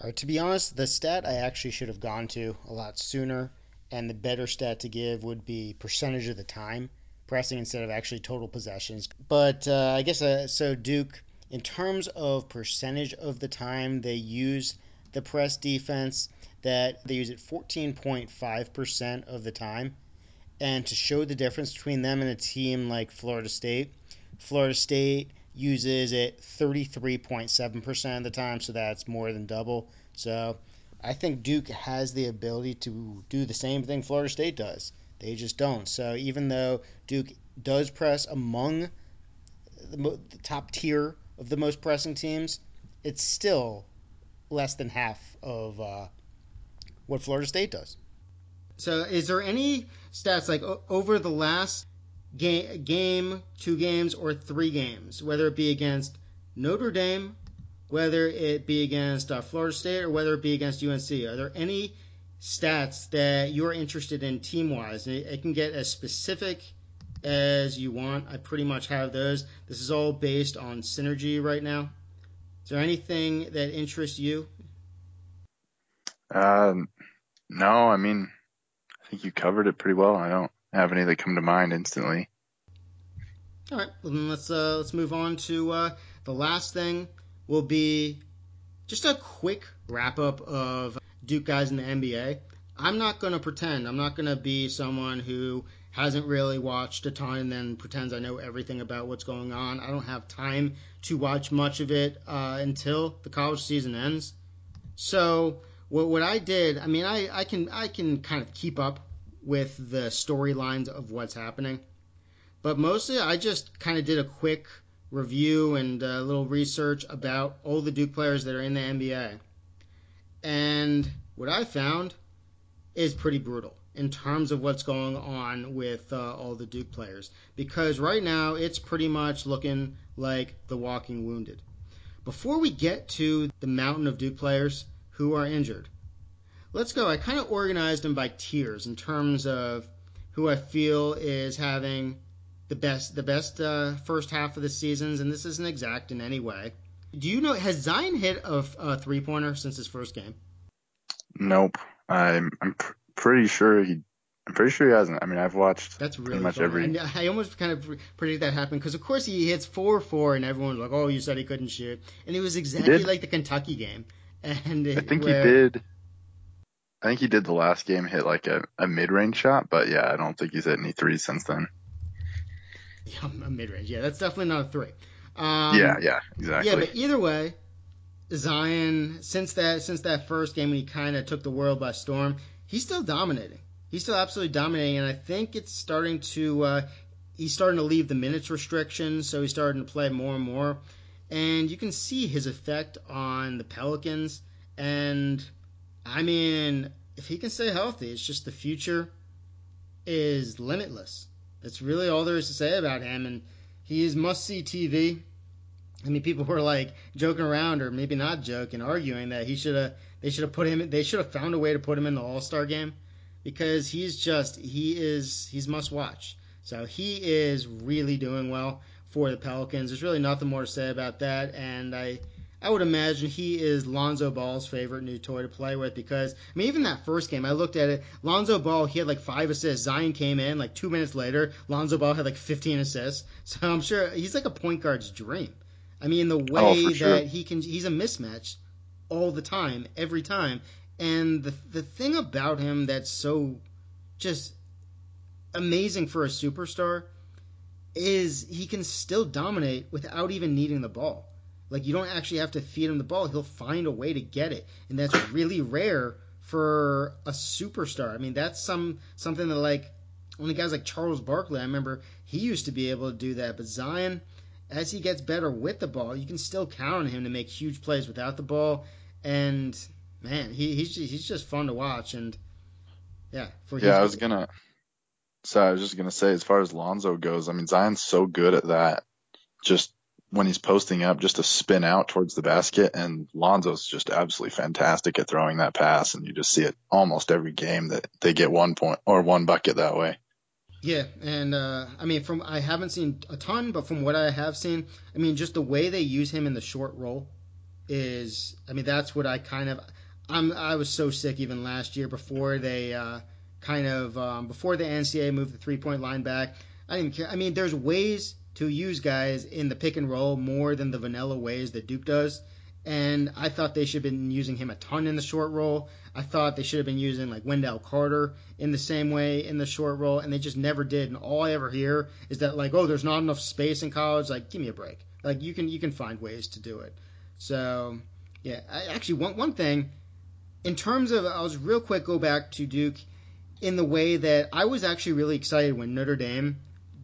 Uh, to be honest, the stat I actually should have gone to a lot sooner, and the better stat to give would be percentage of the time pressing instead of actually total possessions. But uh, I guess uh, so. Duke, in terms of percentage of the time they use the press defense, that they use it 14.5% of the time. And to show the difference between them and a team like Florida State, Florida State uses it 33.7% of the time, so that's more than double. So I think Duke has the ability to do the same thing Florida State does. They just don't. So even though Duke does press among the, the top tier of the most pressing teams, it's still less than half of uh, what Florida State does. So, is there any stats like over the last game, game, two games, or three games, whether it be against Notre Dame, whether it be against uh, Florida State, or whether it be against UNC? Are there any stats that you're interested in team wise. It, it can get as specific as you want. I pretty much have those. This is all based on synergy right now. Is there anything that interests you? Um, no, I mean, I think you covered it pretty well. I don't have any that come to mind instantly. All right, well then let's uh, let's move on to uh, the last thing. Will be just a quick wrap up of Duke guys in the NBA. I'm not going to pretend. I'm not going to be someone who hasn't really watched a ton and then pretends I know everything about what's going on. I don't have time to watch much of it uh, until the college season ends. So what, what I did, I mean, I, I can I can kind of keep up with the storylines of what's happening, but mostly I just kind of did a quick review and a little research about all the Duke players that are in the NBA. And what I found is pretty brutal in terms of what's going on with uh, all the Duke players. Because right now it's pretty much looking like the walking wounded. Before we get to the mountain of Duke players who are injured, let's go. I kind of organized them by tiers in terms of who I feel is having the best the best uh, first half of the seasons, and this isn't exact in any way. Do you know has Zion hit a, a three pointer since his first game? Nope. I'm I'm pr- pretty sure he. I'm pretty sure he hasn't. I mean, I've watched That's really pretty much funny. every. And I almost kind of predicted that happened because, of course, he hits four four, and everyone's like, "Oh, you said he couldn't shoot," and it was exactly like the Kentucky game. And I think where, he did. I think he did the last game hit like a, a mid range shot, but yeah, I don't think he's hit any threes since then. Yeah, a mid range. Yeah, that's definitely not a three. Um, yeah, yeah, exactly. Yeah, but either way, Zion since that since that first game when he kind of took the world by storm, he's still dominating. He's still absolutely dominating, and I think it's starting to. Uh, he's starting to leave the minutes restriction, so he's starting to play more and more, and you can see his effect on the Pelicans. And I mean, if he can stay healthy, it's just the future is limitless. That's really all there is to say about him, and he is must see TV. I mean, people were like joking around, or maybe not joking, arguing that he should have. They should have put him. They should have found a way to put him in the All Star game because he's just he is he's must watch. So he is really doing well for the Pelicans. There's really nothing more to say about that, and I I would imagine he is Lonzo Ball's favorite new toy to play with because I mean even that first game I looked at it. Lonzo Ball he had like five assists. Zion came in like two minutes later Lonzo Ball had like 15 assists. So I'm sure he's like a point guard's dream. I mean the oh, way Oh, sure. that he can he's a mismatch all the time every time. And the the thing about him that's so just amazing for a superstar is he can still dominate without even needing the ball. Like you don't actually have to feed him the ball; he'll find a way to get it, and that's really rare for a superstar. I mean, that's some something that like only guys like Charles Barkley. I remember he used to be able to do that, but Zion, as he gets better with the ball, you can still count on him to make huge plays without the ball. And man, he, he's he's just fun to watch, and yeah, for Yeah, I was gonna, So I was just gonna say, as far as Lonzo goes, I mean Zion's so good at that. Just when he's posting up, just to spin out towards the basket, and Lonzo's just absolutely fantastic at throwing that pass, and you just see it almost every game that they get one point or one bucket that way. Yeah, and uh, I mean, from I haven't seen a ton, but from what I have seen, I mean, just the way they use him in the short roll is, I mean, that's what I kind of, I'm I was so sick even last year before they uh, kind of um, before the NCAA moved the three point line back. I didn't care. I mean, there's ways to use guys in the pick and roll more than the vanilla ways that Duke does and I thought they should have been using him a ton in the short roll. I thought they should have been using like Wendell Carter in the same way in the short roll, and they just never did. And all I ever hear is that like, oh, there's not enough space in college. Like, give me a break. Like, you can you can find ways to do it. So, yeah, I, actually, one one thing in terms of, I was real quick go back to Duke in the way that I was actually really excited when Notre Dame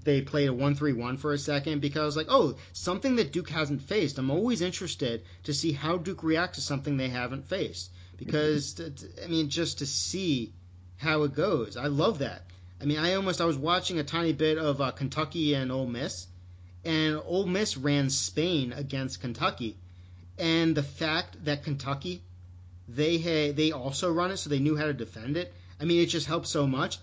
they played a 1-3-1 for a second because I was like oh something that Duke hasn't faced. I'm always interested to see how Duke reacts to something they haven't faced. Because I mean just to see how it goes. I love that. I mean I almost I was watching a tiny bit of uh, Kentucky and Ole Miss and Ole Miss ran Spain against Kentucky. And the fact that Kentucky they had they also run it so they knew how to defend it I mean it just helped so much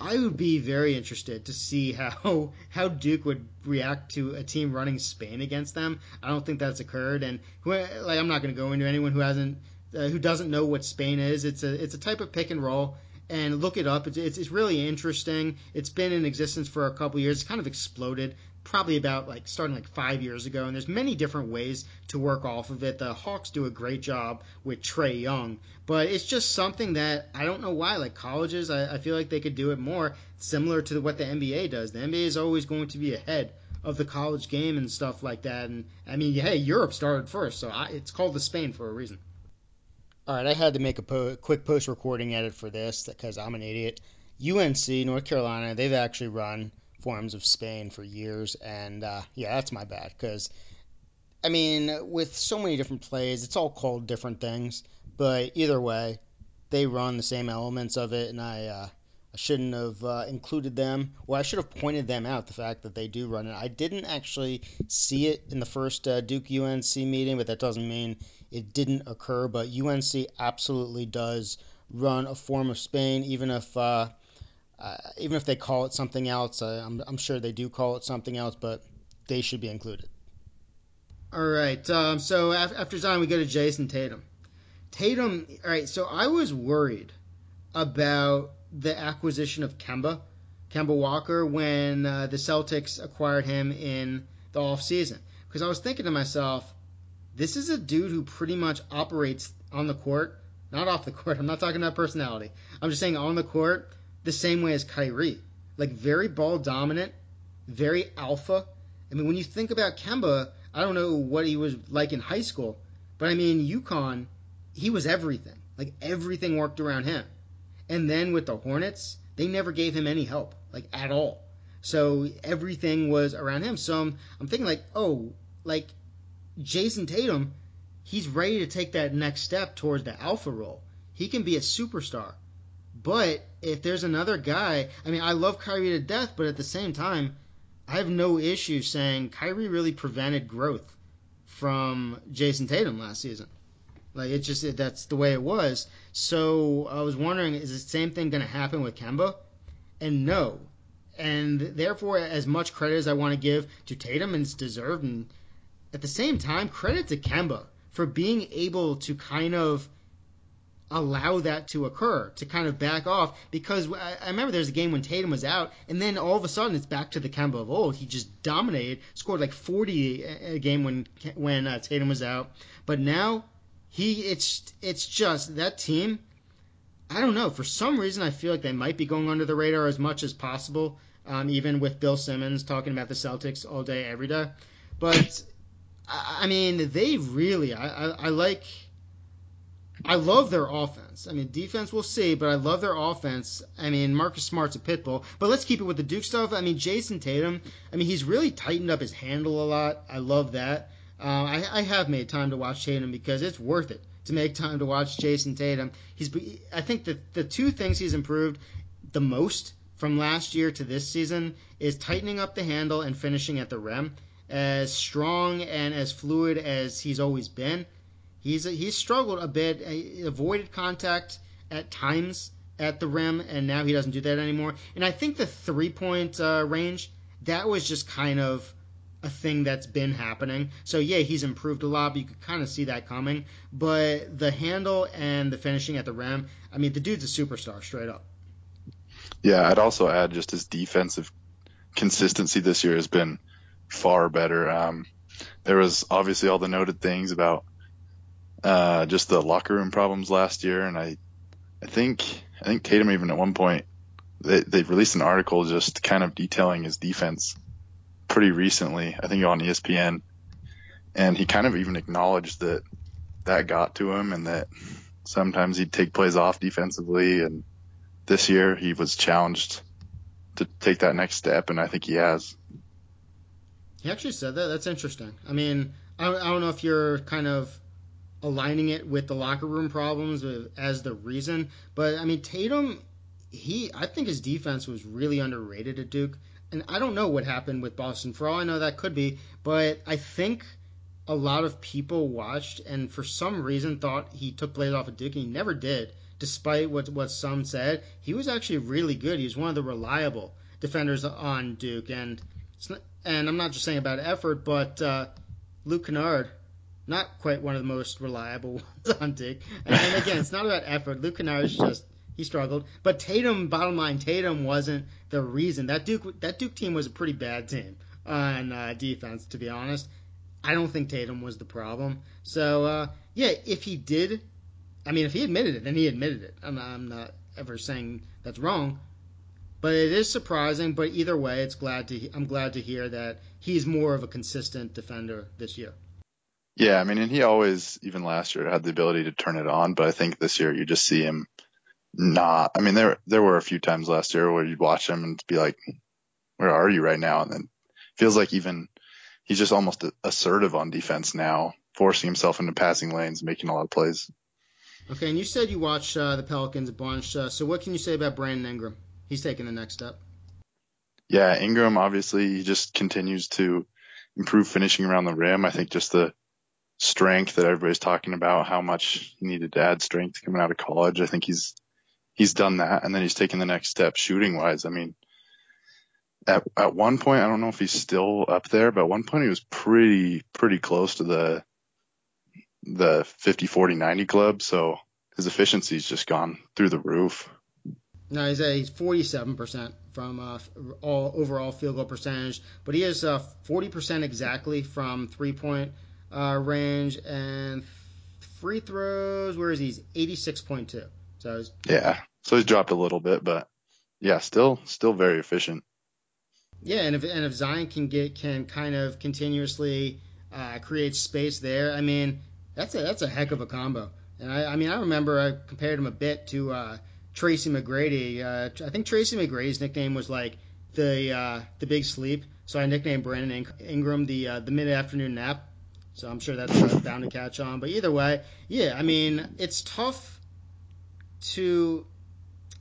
I would be very interested to see how how Duke would react to a team running Spain against them. I don't think that's occurred, and who, like I'm not going to go into anyone who hasn't uh, who doesn't know what Spain is. It's a it's a type of pick and roll, and look it up. It's, it's, it's really interesting. It's been in existence for a couple years. It's kind of exploded probably about like starting like five years ago, and there's many different ways to work off of it. The Hawks do a great job with Trae Young, but it's just something that I don't know why. Like colleges, I, I feel like they could do it more, similar to what the NBA does. The NBA is always going to be ahead of the college game and stuff like that. And I mean, hey, Europe started first, so I, it's called the Spain for a reason. All right, I had to make a po- quick post recording edit for this because I'm an idiot. UNC, North Carolina, they've actually run forms of Spain for years, and uh, yeah, that's my bad because I mean, with so many different plays, it's all called different things, but either way, they run the same elements of it, and I. Uh, I shouldn't have uh, included them, or I should have pointed them out. The fact that they do run it, I didn't actually see it in the first uh, Duke UNC meeting, but that doesn't mean it didn't occur. But UNC absolutely does run a form of Spain, even if uh, even if they call it something else, uh, I'm, I'm, sure they do call it something else, but they should be included. All right. Um, so after Zion, we go to Jayson Tatum. Tatum. All right. So I was worried about the acquisition of Kemba, Kemba Walker, when uh, the Celtics acquired him in the offseason. Because I was thinking to myself, this is a dude who pretty much operates on the court, not off the court. I'm not talking about personality. I'm just saying on the court the same way as Kyrie. Like very ball dominant, very alpha. I mean, when you think about Kemba, I don't know what he was like in high school, but I mean, UConn, he was everything. Like everything worked around him. And then with the Hornets, they never gave him any help, like at all. So everything was around him. So I'm, I'm thinking like, oh, like Jayson Tatum, he's ready to take that next step towards the alpha role. He can be a superstar. But if there's another guy, I mean, I love Kyrie to death, but at the same time, I have no issue saying Kyrie really prevented growth from Jayson Tatum last season. Like it just it, that's the way it was. So I was wondering, is the same thing going to happen with Kemba? And no. And therefore, as much credit as I want to give to Tatum, and it's deserved, and at the same time, credit to Kemba for being able to kind of allow that to occur, to kind of back off. Because I, remember there was a game when Tatum was out, and then all of a sudden it's back to the Kemba of old. He just dominated, scored like 40 a game when when uh, Tatum was out. But now he, it's it's just that team. I don't know. For some reason, I feel like they might be going under the radar as much as possible. Um, even with Bill Simmons talking about the Celtics all day, every day. But I mean, they really. I, I, I like I love their offense. I mean, defense we'll see, but I love their offense. I mean, Marcus Smart's a pit bull. But let's keep it with the Duke stuff. I mean, Jayson Tatum. I mean, he's really tightened up his handle a lot. I love that. Uh, I, I have made time to watch Tatum because it's worth it to make time to watch Jayson Tatum. He's, I think the the two things he's improved the most from last year to this season is tightening up the handle and finishing at the rim. As strong and as fluid as he's always been, he's he's struggled a bit. He avoided contact at times at the rim, and now he doesn't do that anymore. And I think the three point uh, range that was just kind of a thing that's been happening. So yeah, he's improved a lot, but you could kind of see that coming. But the handle and the finishing at the rim, I mean, the dude's a superstar straight up. Yeah, I'd also add just his defensive consistency this year has been far better. Um, there was obviously all the noted things about uh, just the locker room problems last year, and I, I think I think Tatum even at one point they they released an article just kind of detailing his defense pretty recently. I think on ESPN, and he kind of even acknowledged that that got to him, and that sometimes he'd take plays off defensively, and this year he was challenged to take that next step, and I think he has. He actually said that. That's interesting. I mean, I, I don't know if you're kind of aligning it with the locker room problems as the reason, but I mean, Tatum, he, I think his defense was really underrated at Duke. And I don't know what happened with Boston. For all I know, that could be. But I think a lot of people watched and for some reason thought he took plays off of Duke, and he never did despite what what some said, he was actually really good. He was one of the reliable defenders on Duke, and not, and I'm not just saying about effort, but uh, Luke Kennard, not quite one of the most reliable ones on Duke. And, and again, it's not about effort. Luke Kennard just he struggled, but Tatum, bottom line, Tatum wasn't the reason. That Duke that Duke team was a pretty bad team on uh, defense, to be honest. I don't think Tatum was the problem. So uh, yeah, if he did I mean, if he admitted it, then he admitted it. I'm, I'm not ever saying that's wrong, but it is surprising. But either way, it's glad to I'm glad to hear that he's more of a consistent defender this year. Yeah, I mean, and he always, even last year, had the ability to turn it on. But I think this year you just see him not. I mean, there there were a few times last year where you'd watch him and be like, "Where are you right now?" And then feels like even he's just almost assertive on defense now, forcing himself into passing lanes, making a lot of plays. Okay, and you said you watched uh, the Pelicans a bunch. Uh, so what can you say about Brandon Ingram? He's taking the next step. Yeah, Ingram obviously he just continues to improve finishing around the rim. I think just the strength that everybody's talking about, how much he needed to add strength coming out of college. I think he's he's done that, and then he's taken the next step shooting wise. I mean, at at one point, I don't know if he's still up there, but at one point he was pretty pretty close to the the 50, 40, 90 club. So his efficiency's just gone through the roof. No, he's a, he's 47% from uh, all overall field goal percentage, but he is uh, 40% exactly from three point uh, range and free throws. Where is he? He's 86.2. So yeah, so he's dropped a little bit, but yeah, still still very efficient. Yeah, and if and if Zion can get can kind of continuously uh, create space there, I mean, that's a that's a heck of a combo. And I, I mean, I remember I compared him a bit to uh, Tracy McGrady. Uh, I think Tracy McGrady's nickname was like the uh, the big sleep. So I nicknamed Brandon Ingram the uh, the mid afternoon nap. So I'm sure that's bound to catch on. But either way, yeah, I mean, it's tough to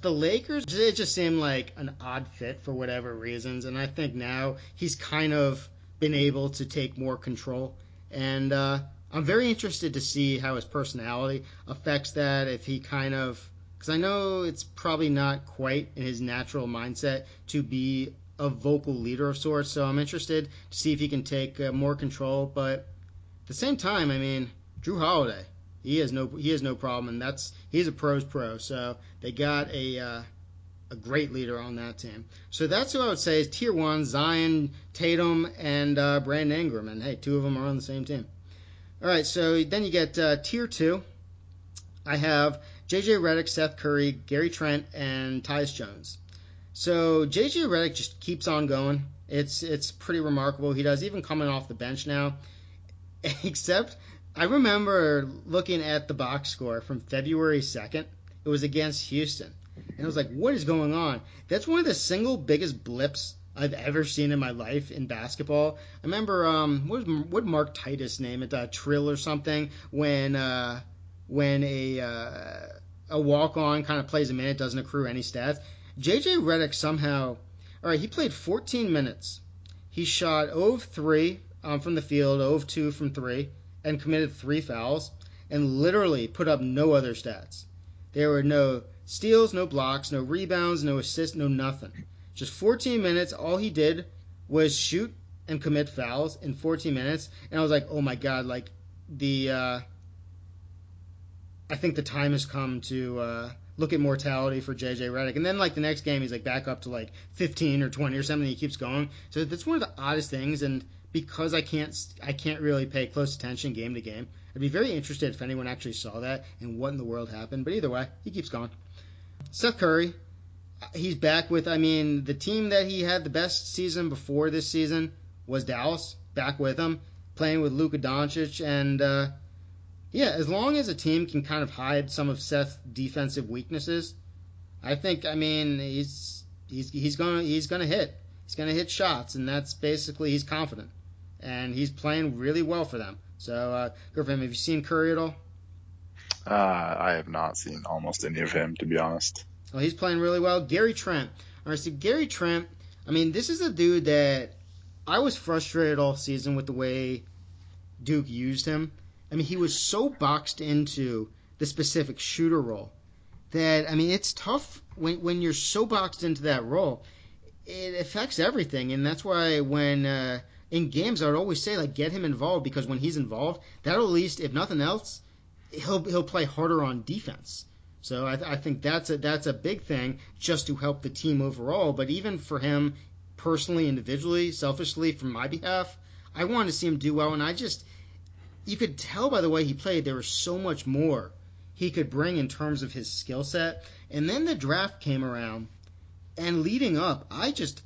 the Lakers. It just seemed like an odd fit for whatever reasons, and I think now he's kind of been able to take more control. And uh, I'm very interested to see how his personality affects that. If he kind of, because I know it's probably not quite in his natural mindset to be a vocal leader of sorts. So I'm interested to see if he can take uh, more control. But at the same time, I mean, Jrue Holiday, he has no he has no problem, and that's he's a pros pro. So they got a uh, a great leader on that team. So that's who I would say is tier one: Zion, Tatum, and uh, Brandon Ingram. And hey, two of them are on the same team. All right, so then you get uh, tier two. I have JJ Redick, Seth Curry, Gary Trent, and Tyus Jones. So JJ Redick just keeps on going. It's it's pretty remarkable. He does even coming off the bench now. Except I remember looking at the box score from February 2nd. It was against Houston. And I was like, what is going on? That's one of the single biggest blips I've ever seen in my life in basketball. I remember um, what what Mark Titus name it uh, Trill or something when uh, when a uh, a walk on kind of plays a minute doesn't accrue any stats. JJ Redick somehow, all right, he played 14 minutes. He shot 0 of 3 um, from the field, 0 of 2 from 3, and committed three fouls, and literally put up no other stats. There were no steals, no blocks, no rebounds, no assists, no nothing. Just 14 minutes. All he did was shoot and commit fouls in 14 minutes, and I was like, oh my god, like the. Uh, I think the time has come to uh, look at mortality for JJ Redick. And then like the next game, he's like back up to like 15 or 20 or something. he keeps going. So that's one of the oddest things. And because I can't I can't really pay close attention game to game, I'd be very interested if anyone actually saw that and what in the world happened. But either way, he keeps going. Seth Curry, he's back with. I mean, the team that he had the best season before this season was Dallas. Back with him, playing with Luka Doncic and. Uh, yeah, as long as a team can kind of hide some of Seth's defensive weaknesses, I think. I mean, he's he's he's gonna he's gonna hit. He's gonna hit shots, and that's basically he's confident, and he's playing really well for them. So, uh, good for him. Have you seen Curry at all? Uh, I have not seen almost any of him, to be honest. Well, he's playing really well. Gary Trent. All right, so Gary Trent. I mean, this is a dude that I was frustrated all season with the way Duke used him. I mean, he was so boxed into the specific shooter role that I mean, it's tough when when you're so boxed into that role. It affects everything, and that's why when uh, in games I would always say like get him involved because when he's involved, that'll at least, if nothing else, he'll he'll play harder on defense. So I, th- I think that's a that's a big thing just to help the team overall. But even for him personally, individually, selfishly, from my behalf, I want to see him do well, and I just you could tell by the way he played there was so much more he could bring in terms of his skill set. And then the draft came around, and leading up, I just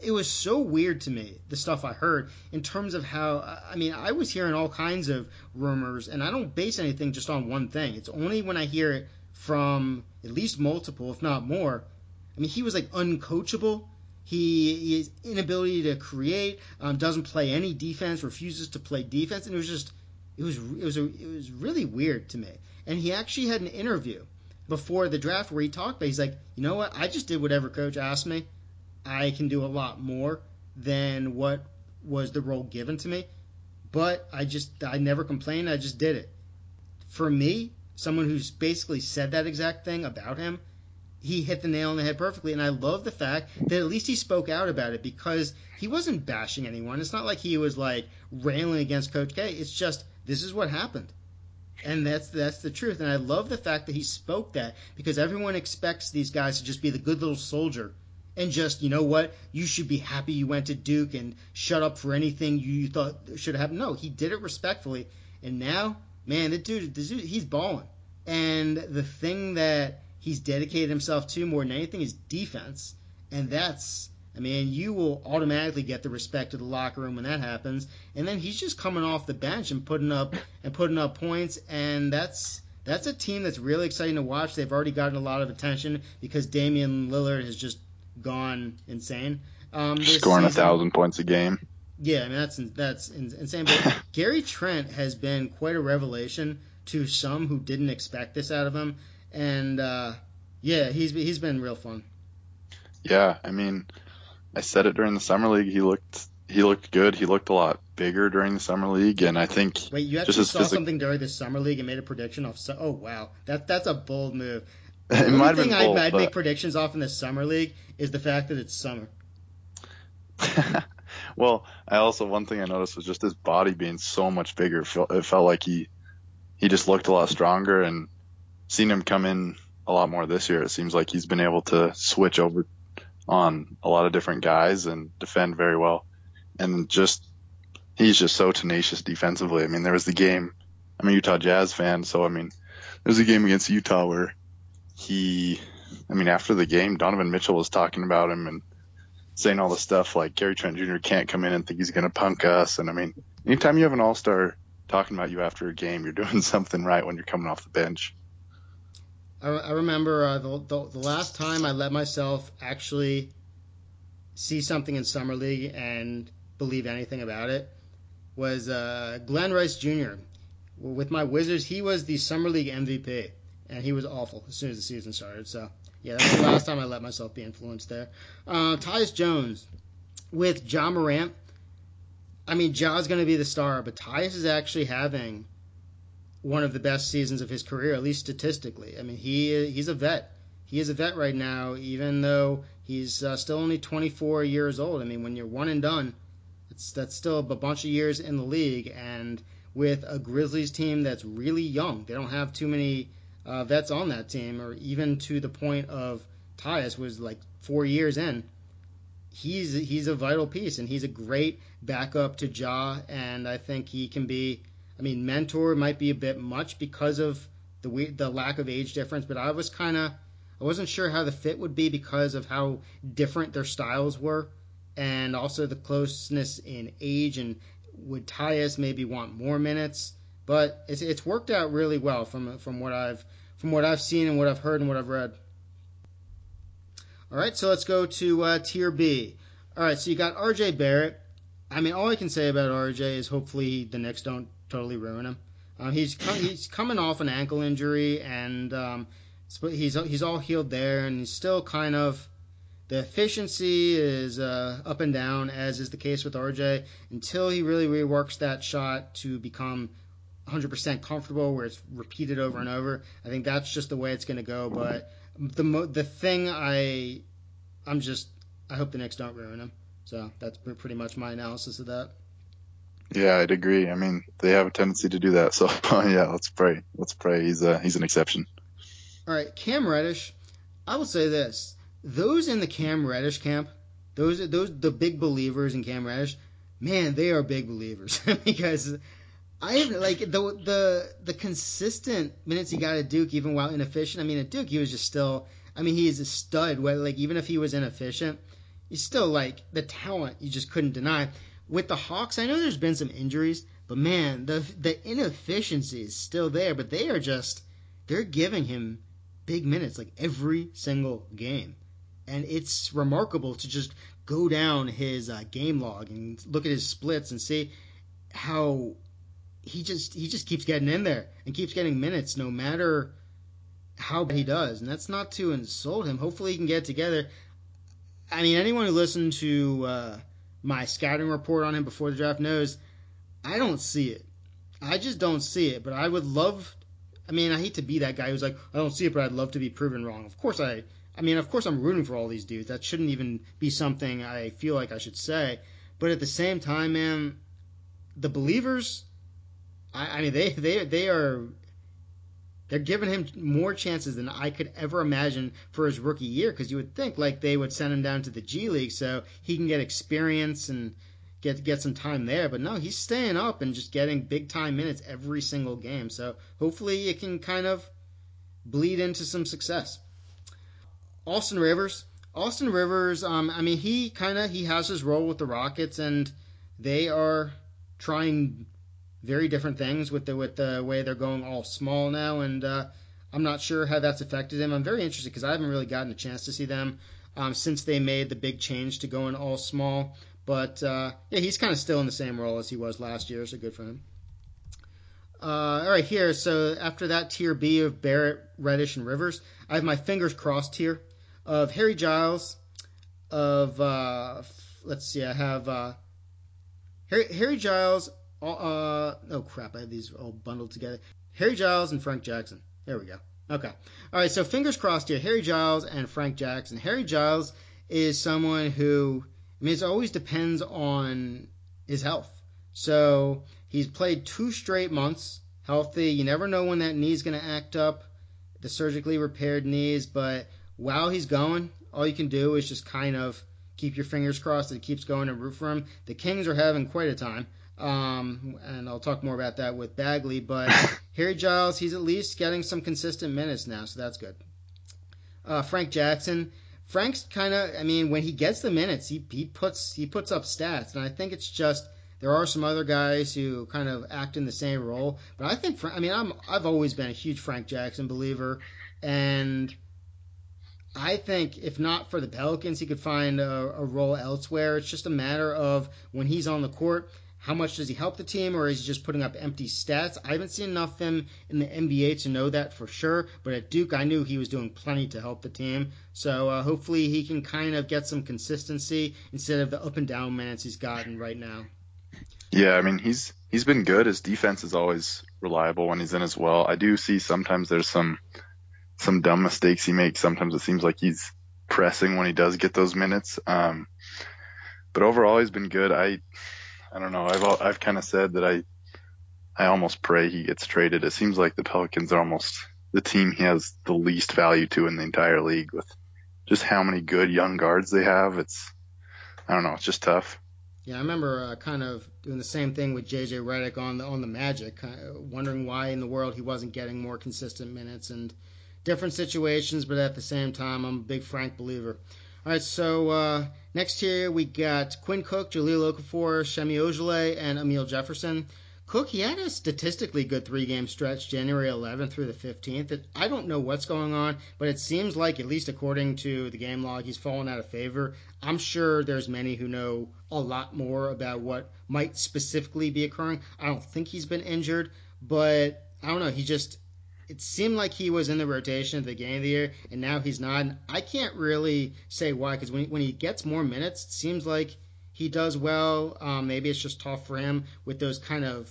it was so weird to me the stuff I heard in terms of how I mean I was hearing all kinds of rumors, and I don't base anything just on one thing. It's only when I hear it from at least multiple, if not more. I mean, he was like uncoachable. He his inability to create um, doesn't play any defense, refuses to play defense, and it was just it was it was a, it was really weird to me. And he actually had an interview before the draft where he talked, but he's like, you know what? I just did whatever coach asked me. I can do a lot more than what was the role given to me, but I just I never complained. I just did it. For me, someone who's basically said that exact thing about him he hit the nail on the head perfectly. And I love the fact that at least he spoke out about it because he wasn't bashing anyone. It's not like he was like railing against Coach K. It's just this is what happened. And that's that's the truth. And I love the fact that he spoke that because everyone expects these guys to just be the good little soldier and just, you know what, you should be happy you went to Duke and shut up for anything you thought should have happened. No, he did it respectfully. And now, man, the dude, the dude he's balling. And the thing that he's dedicated himself to more than anything is defense, and that's I mean, you will automatically get the respect of the locker room when that happens. And then he's just coming off the bench and putting up and putting up points, and that's that's a team that's really exciting to watch. They've already gotten a lot of attention because Damian Lillard has just gone insane. Um, Scoring season. a thousand points a game. Yeah, I mean that's that's insane. But Gary Trent has been quite a revelation to some who didn't expect this out of him and uh, yeah, he's he's been real fun. Yeah, I mean, I said it during the summer league. He looked he looked good. He looked a lot bigger during the summer league, and I think wait, you actually saw physic- something during the summer league and made a prediction off. oh wow, that that's a bold move. The it only thing I'd, bold, I'd but... make predictions off in the summer league is the fact that it's summer. well, I also one thing I noticed was just his body being so much bigger. It felt, it felt like he he just looked a lot stronger, and seeing him come in a lot more this year. It seems like he's been able to switch over on a lot of different guys and defend very well. And just he's just so tenacious defensively. I mean, there was the game. I'm a Utah Jazz fan, so I mean, there was a game against Utah where he, I mean, after the game, Donovan Mitchell was talking about him and saying all the stuff like Gary Trent Jr. can't come in and think he's going to punk us. And I mean, anytime you have an all star talking about you after a game, you're doing something right when you're coming off the bench. I, I remember uh, the, the, the last time I let myself actually see something in summer league and believe anything about it was uh, Glen Rice Jr. With my Wizards, he was the summer league MVP, and he was awful as soon as the season started. So yeah, that's the last time I let myself be influenced there. Uh, Tyus Jones with Ja Morant. I mean, Ja's going to be the star, but Tyus is actually having one of the best seasons of his career, at least statistically. I mean, he he's a vet. He is a vet right now, even though he's uh, still only 24 years old. I mean, when you're one and done, it's that's still a bunch of years in the league, and with a Grizzlies team that's really young, they don't have too many uh, vets on that team, or even to the point of Tyus was like four years in. He's he's a vital piece, and he's a great backup to Ja, and I think he can be. I mean, mentor might be a bit much because of the the lack of age difference, but I was kind of I wasn't sure how the fit would be because of how different their styles were, and also the closeness in age. And would Tyus maybe want more minutes? But it's it's worked out really well from from what I've from what I've seen and what I've heard and what I've read. All right, so let's go to uh, tier B. All right, so you got R.J. Barrett. I mean, all I can say about R.J. is hopefully the Knicks don't totally ruin him. Uh, he's he's coming off an ankle injury and um, he's he's all healed there, and he's still kind of the efficiency is uh, up and down, as is the case with RJ, until he really reworks that shot to become 100% comfortable, where it's repeated over and over. I think that's just the way it's going to go. But the mo- the thing I I'm just I hope the Knicks don't ruin him. So that's pretty much my analysis of that. Yeah, I'd agree. I mean, they have a tendency to do that. So oh, yeah, let's pray. Let's pray. He's a, he's an exception. All right, Cam Reddish. I will say this: those in the Cam Reddish camp, those those the big believers in Cam Reddish, man, they are big believers because I have like the the the consistent minutes he got at Duke, even while inefficient. I mean, at Duke he was just still. I mean, he's a stud. Like even if he was inefficient, he's still like the talent you just couldn't deny. With the Hawks, I know there's been some injuries, but man, the the inefficiency is still there. But they are just they're giving him big minutes like every single game and it's remarkable to just go down his uh, game log and look at his splits and see how he just he just keeps getting in there and keeps getting minutes no matter how bad he does. And that's not to insult him. Hopefully he can get together. I mean anyone who listened to uh, my scouting report on him before the draft knows i don't see it. I just don't see it. But i would love i mean i hate to be that guy who's like i don't see it but i'd love to be proven wrong. Of course i I mean, of course, I'm rooting for all these dudes. That shouldn't even be something I feel like I should say. But at the same time, man, the believers, I, I mean, they they they are they're giving him more chances than I could ever imagine for his rookie year. Because you would think like they would send him down to the G League so he can get experience and get get some time there. But no, he's staying up and just getting big time minutes every single game. So hopefully it can kind of bleed into some success. Austin Rivers. Austin Rivers, um, I mean, he kind of he has his role with the Rockets, and they are trying very different things with the with the way they're going all small now, and uh, I'm not sure how that's affected him. I'm very interested because I haven't really gotten a chance to see them um, since they made the big change to going all small. But uh, yeah, he's kind of still in the same role as he was last year, so good for him. Uh, all right, here. So after that tier B of Barrett, Reddish, and Rivers, I have my fingers crossed here of Harry Giles, of uh, let's see, I have uh, Harry, Harry Giles. Uh, oh crap, I have these all bundled together. Harry Giles and Frank Jackson. There we go. Okay. All right. So fingers crossed here. Harry Giles and Frank Jackson. Harry Giles is someone who I mean, it always depends on his health. So he's played two straight months healthy. You never know when that knee's going to act up, the surgically repaired knees, but while he's going, all you can do is just kind of keep your fingers crossed that it keeps going and root for him. The Kings are having quite a time. Um, and I'll talk more about that with Bagley. But Harry Giles, he's at least getting some consistent minutes now, so that's good. Uh, Frank Jackson, Frank's kind of, I mean, when he gets the minutes, he, he puts he puts up stats, and I think it's just there are some other guys who kind of act in the same role, but I think, I mean, I'm I've always been a huge Frank Jackson believer, and I think if not for the Pelicans, he could find a, a, role elsewhere. It's just a matter of when he's on the court, how much does he help the team, or is he just putting up empty stats? I haven't seen enough of him in the NBA to know that for sure. But at Duke, I knew he was doing plenty to help the team. So uh, hopefully he can kind of get some consistency instead of the up and down minutes he's gotten right now. Yeah, I mean he's he's been good. His defense is always reliable when he's in as well. I do see sometimes there's some some dumb mistakes he makes. Sometimes it seems like he's pressing when he does get those minutes. Um, but overall, he's been good. I I don't know. I've I've kind of said that I I almost pray he gets traded. It seems like the Pelicans are almost the team he has the least value to in the entire league with just how many good young guards they have. It's I don't know. It's just tough. Yeah, I remember uh, kind of doing the same thing with JJ Redick on the on the Magic, kind of wondering why in the world he wasn't getting more consistent minutes and different situations, but at the same time, I'm a big Frank believer. All right, so uh, next here we got Quinn Cook, Jahlil Okafor, Semi Ojeleye, and Amile Jefferson. Cook, he had a statistically good three game stretch, January 11th through the 15th. I don't know what's going on, but it seems like, at least according to the game log, he's fallen out of favor. I'm sure there's many who know a lot more about what might specifically be occurring. I don't think he's been injured, but I don't know. He just it seemed like he was in the rotation at the beginning of the year, and now he's not. And I can't really say why, because when, when he gets more minutes, it seems like he does well. Um, maybe it's just tough for him with those kind of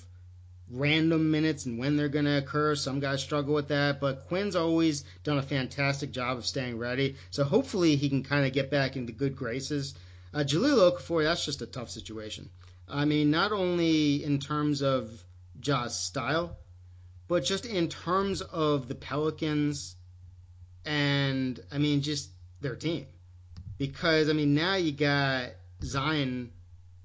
random minutes and when they're going to occur. Some guys struggle with that, but Quinn's always done a fantastic job of staying ready. So hopefully he can kind of get back into good graces. Uh, Jahlil Okafor, that's just a tough situation. I mean, not only in terms of Ja's style, but just in terms of the Pelicans and I mean just their team. Because I mean now you got Zion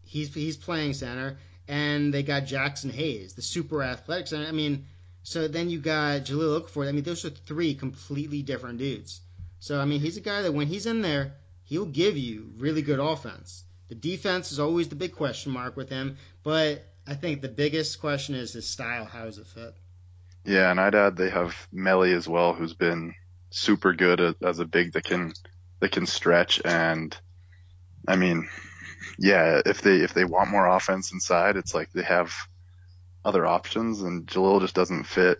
he's he's playing center and they got Jaxson Hayes, the super athletic center. I mean, so then you got Jahlil Okafor. I mean, those are three completely different dudes. So I mean, he's a guy that when he's in there, he'll give you really good offense. The defense is always the big question mark with him, but I think the biggest question is his style. How does it fit? Yeah, and I'd add they have Melli as well, who's been super good as a big that can that can stretch. And I mean, yeah, if they if they want more offense inside, it's like they have other options, and Jahlil just doesn't fit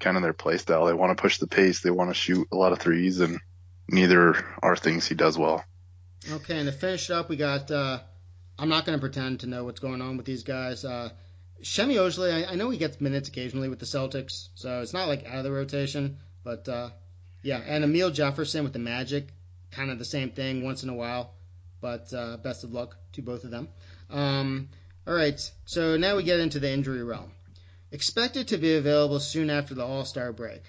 kind of their play style. They want to push the pace, they want to shoot a lot of threes, and neither are things he does well. Okay, and to finish up, we got. Uh, I'm not going to pretend to know what's going on with these guys. Uh, Semi Ojeleye, I, I, know he gets minutes occasionally with the Celtics, so it's not like out of the rotation. But uh, yeah, and Amile Jefferson with the Magic, kind of the same thing once in a while. But uh, best of luck to both of them. Um, all right, so now we get into the injury realm. Expected to be available soon after the All Star break.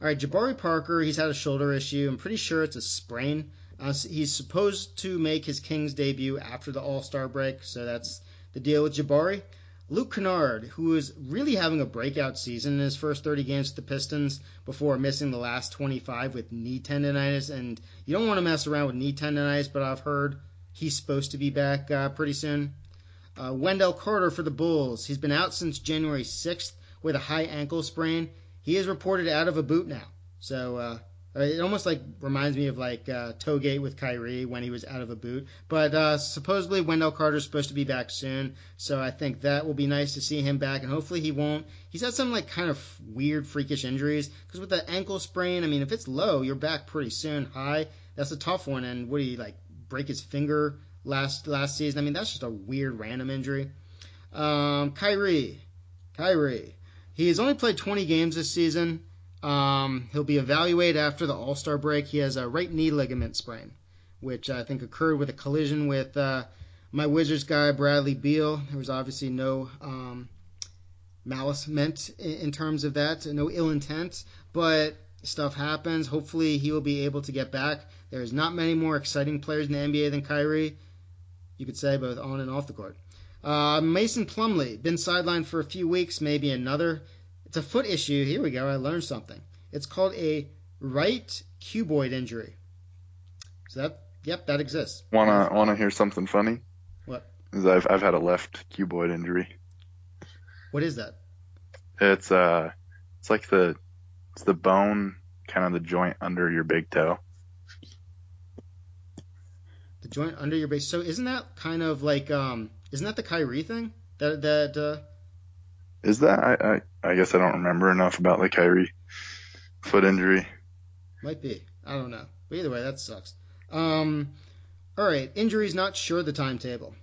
All right, Jabari Parker, he's had a shoulder issue. I'm pretty sure it's a sprain. Uh, he's supposed to make his Kings debut after the All Star break, so that's the deal with Jabari. Luke Kennard, who is really having a breakout season in his first 30 games with the Pistons before missing the last 25 with knee tendonitis. And you don't want to mess around with knee tendonitis, but I've heard he's supposed to be back uh, pretty soon. Uh, Wendell Carter for the Bulls. He's been out since January 6th with a high ankle sprain. He is reported out of a boot now. So uh, it almost like reminds me of like uh, Toegate with Kyrie when he was out of a boot. But uh, supposedly Wendell Carter's supposed to be back soon, so I think that will be nice to see him back, and hopefully he won't. He's had some like kind of weird, freakish injuries because with the ankle sprain, I mean, if it's low, you're back pretty soon. High, that's a tough one. And do you like break his finger last last season? I mean, that's just a weird random injury. Um, Kyrie, Kyrie, he has only played 20 games this season. Um, he'll be evaluated after the All Star break. He has a right knee ligament sprain, which I think occurred with a collision with uh, my Wizards guy, Bradley Beal. There was obviously no um, malice meant in, in terms of that, no ill intent, but stuff happens. Hopefully, he will be able to get back. There's not many more exciting players in the NBA than Kyrie, you could say, both on and off the court. Uh, Mason Plumlee, been sidelined for a few weeks, maybe another. It's a foot issue. Here we go. I learned something. It's called a right cuboid injury. So that, yep, that exists. Wanna wanna hear something funny? What? Is I've I've had a left cuboid injury. What is that? It's uh, it's like the it's the bone, kind of the joint under your big toe. The joint under your base. So isn't that kind of like um, isn't that the Kyrie thing? That that uh, is that I, I I guess I don't remember enough about the Kyrie foot injury. Might be. I don't know. But either way, that sucks. Um, all right, injuries not sure the timetable.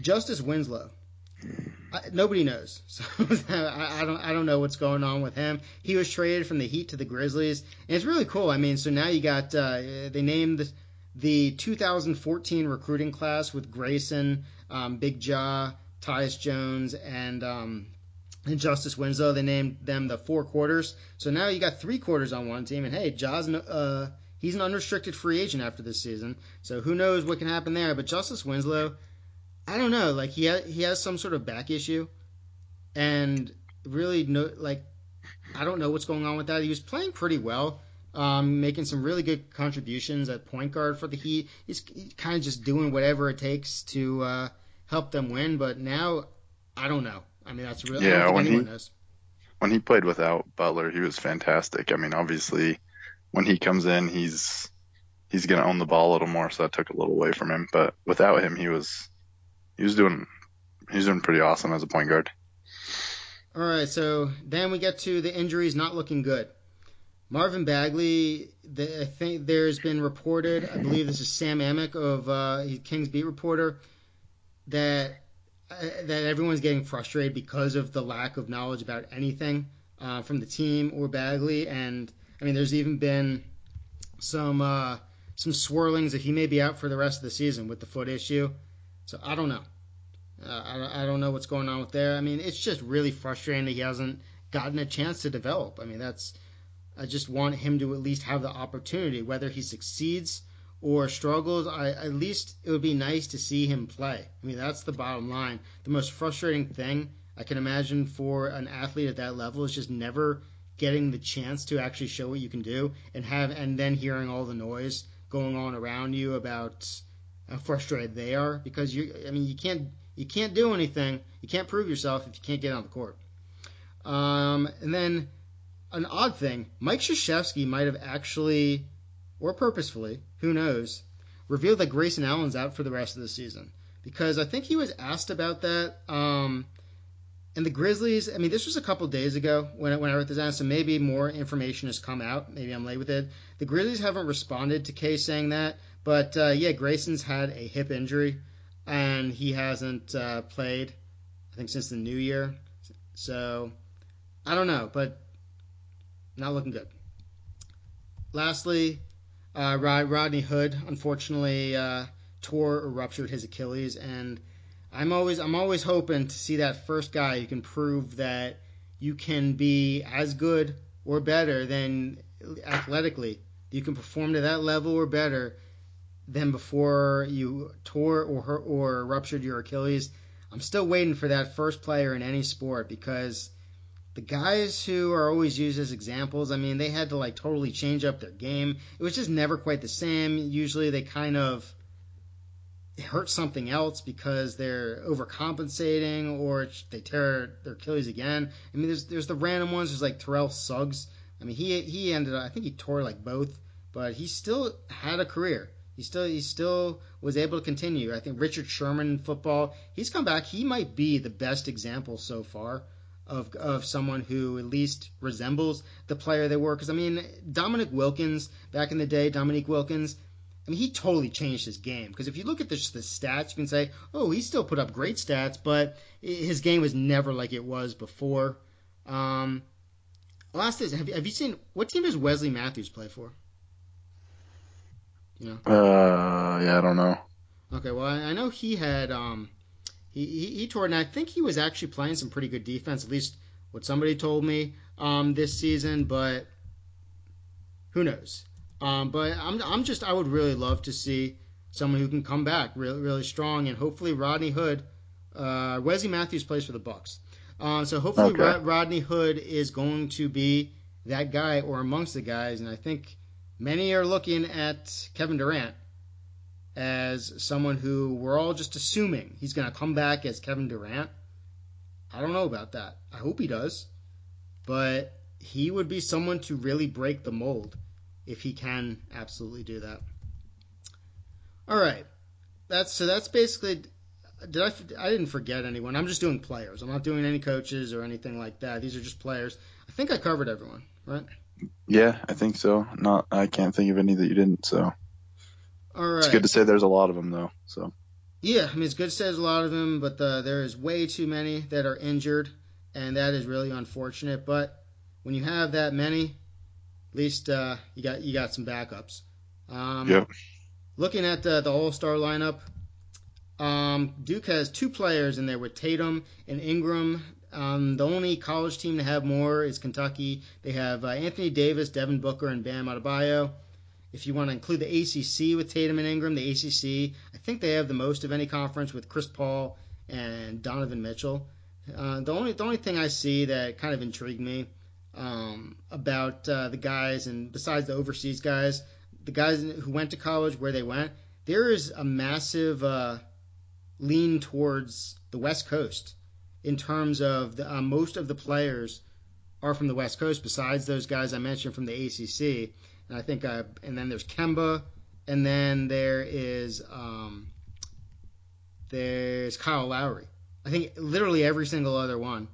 Justise Winslow. I, nobody knows. So I, I, don't I don't know what's going on with him. He was traded from the Heat to the Grizzlies, and it's really cool. I mean, so now you got uh, they named the, the 2014 recruiting class with Grayson, um, Big Jah, Tyus Jones, and um, and Justise Winslow. They named them the four quarters. So now you got three quarters on one team, and hey, Jah's uh, he's an unrestricted free agent after this season. So who knows what can happen there? But Justise Winslow I don't know. Like he ha- he has some sort of back issue, and really no like I don't know what's going on with that. He was playing pretty well, um, making some really good contributions at point guard for the Heat. He's, kind of just doing whatever it takes to uh, help them win. But now I don't know. I mean that's really yeah. when he knows. when he played without Butler, he was fantastic. I mean, obviously when he comes in, he's he's going to own the ball a little more, so that took a little away from him. But without him, he was he was doing he was doing pretty awesome as a point guard. All right, so then we get to the injuries not looking good. Marvin Bagley, the, I think there's been reported, I believe this is Sam Amick of uh, Kings beat reporter, that that everyone's getting frustrated because of the lack of knowledge about anything uh, from the team or Bagley, and I mean there's even been some uh, some swirlings that he may be out for the rest of the season with the foot issue. So I don't know. Uh, I, I don't know what's going on with there. I mean, it's just really frustrating that he hasn't gotten a chance to develop. I mean, that's. I just want him to at least have the opportunity, whether he succeeds or struggles. I, at least it would be nice to see him play. I mean, that's the bottom line. The most frustrating thing I can imagine for an athlete at that level is just never getting the chance to actually show what you can do and have and then hearing all the noise going on around you about how frustrated they are because you I mean you can't you can't do anything. You can't prove yourself if you can't get on the court. Um, and then an odd thing, Mike Krzyzewski might have actually, or purposefully, who knows, revealed that Grayson Allen's out for the rest of the season because I think he was asked about that. Um, and the Grizzlies, I mean, this was a couple days ago when I, when I wrote this down, so maybe more information has come out. Maybe I'm late with it. The Grizzlies haven't responded to K saying that, but uh, yeah, Grayson's had a hip injury, and he hasn't uh, played, I think, since the new year. So I don't know, but not looking good. Lastly, uh, Rodney Hood unfortunately uh, tore or ruptured his Achilles, and I'm always I'm always hoping to see that first guy who can prove that you can be as good or better than athletically. You can perform to that level or better than before you tore or or ruptured your Achilles. I'm still waiting for that first player in any sport because the guys who are always used as examples, I mean, they had to like totally change up their game. It was just never quite the same. Usually they kind of hurt something else because they're overcompensating or they tear their Achilles again. I mean, there's there's the random ones. There's like Terrell Suggs. I mean, he he ended up, I think he tore like both, but he still had a career. He still he still was able to continue. I think Richard Sherman in football, he's come back. He might be the best example so far of of someone who at least resembles the player they were. Because I mean, Dominic Wilkins back in the day, Dominique Wilkins. I mean, he totally changed his game. Because if you look at the, the stats, you can say, oh, he still put up great stats, but his game was never like it was before. Um, last is, have you, have you seen what team does Wesley Matthews play for? You know? Uh, yeah, I don't know. Okay, well, I know he had um, he, he, he tore, and I think he was actually playing some pretty good defense, at least what somebody told me um, this season. But who knows? Um, but I'm I'm just I would really love to see someone who can come back really really strong, and hopefully Rodney Hood, uh, Wesley Matthews plays for the Bucks, uh, so hopefully okay. Rod, Rodney Hood is going to be that guy or amongst the guys, and I think Many are looking at Kevin Durant as someone who we're all just assuming he's going to come back as Kevin Durant. I don't know about that. I hope he does. But he would be someone to really break the mold if he can absolutely do that. All right. That's so that's basically did I? I didn't forget anyone. I'm just doing players. I'm not doing any coaches or anything like that. These are just players. I think I covered everyone, right? Yeah, I think so. Not, I can't think of any that you didn't. So All right. it's good to say there's a lot of them though. So Yeah, I mean it's good to say there's a lot of them, but the, there is way too many that are injured, and that is really unfortunate. But when you have that many, at least uh, you got you got some backups. Um, Yep. Looking at the, the All Star lineup, um, Duke has two players in there with Tatum and Ingram. Um, the only college team to have more is Kentucky. They have uh, Anthony Davis, Devin Booker, and Bam Adebayo. If you want to include the ACC with Tatum and Ingram, the ACC, I think they have the most of any conference with Chris Paul and Donovan Mitchell. Uh, the only the only thing I see that kind of intrigued me um, about uh, the guys, and besides the overseas guys, the guys who went to college, where they went, there is a massive uh, lean towards the West Coast in terms of the, uh, most of the players are from the West Coast. Besides those guys I mentioned from the ACC, and I think, uh, and then there's Kemba, and then there is um, there's Kyle Lowry. I think literally every single other one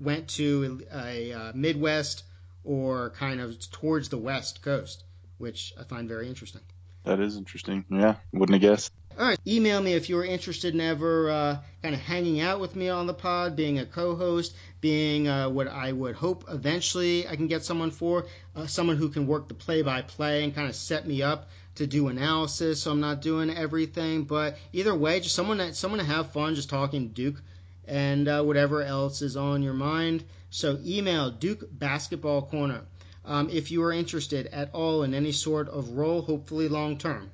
went to a, uh Midwest or kind of towards the West Coast, which I find very interesting. that is interesting. Yeah, wouldn't have guessed. All right, email me if you're interested in ever uh, kind of hanging out with me on the pod, being a co-host, being uh, what I would hope eventually I can get someone for, uh, someone who can work the play-by-play and kind of set me up to do analysis. So I'm not doing everything, but either way, just someone that someone to have fun, just talking Duke and uh, whatever else is on your mind. So email Duke Basketball Corner um, if you are interested at all in any sort of role, hopefully long term.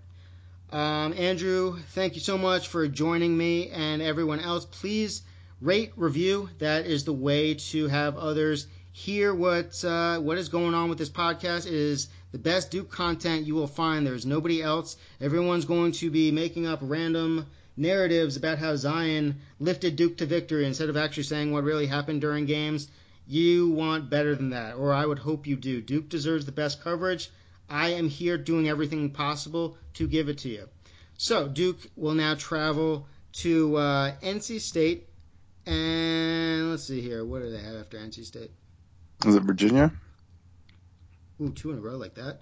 Um, Andrew, thank you so much for joining me and everyone else. Please rate, review. That is the way to have others hear what uh, what is going on with this podcast. It is the best Duke content you will find. There's nobody else. Everyone's going to be making up random narratives about how Zion lifted Duke to victory instead of actually saying what really happened during games. You want better than that, or I would hope you do. Duke deserves the best coverage. I am here doing everything possible to give it to you. So, Duke will now travel to uh, NC State. And let's see here. What do they have after NC State? Is it Virginia? Ooh, two in a row like that.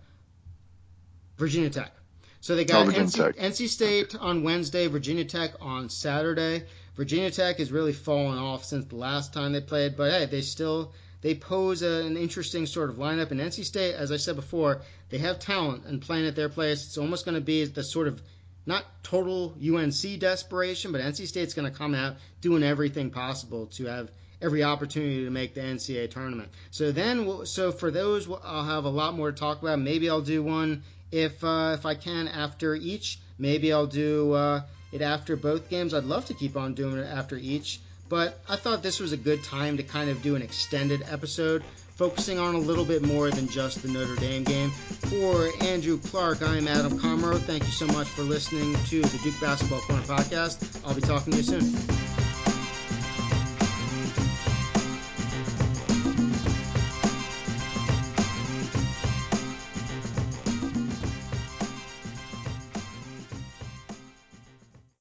Virginia Tech. So they Oh, got NC, NC State on Wednesday, Virginia Tech on Saturday. Virginia Tech has really fallen off since the last time they played, but hey, they still they pose a, an interesting sort of lineup. And NC State, as I said before, they have talent and playing at their place. It's almost going to be the sort of not total UNC desperation, but NC State's going to come out doing everything possible to have every opportunity to make the NCAA tournament. So then, so for those, I'll have a lot more to talk about. Maybe I'll do one if uh, if I can after each. Maybe I'll do uh, it after both games. I'd love to keep on doing it after each, but I thought this was a good time to kind of do an extended episode. Focusing on a little bit more than just the Notre Dame game. For Andrew Clark, I am Adam Comro. Thank you so much for listening to the Duke Basketball Corner podcast. I'll be talking to you soon.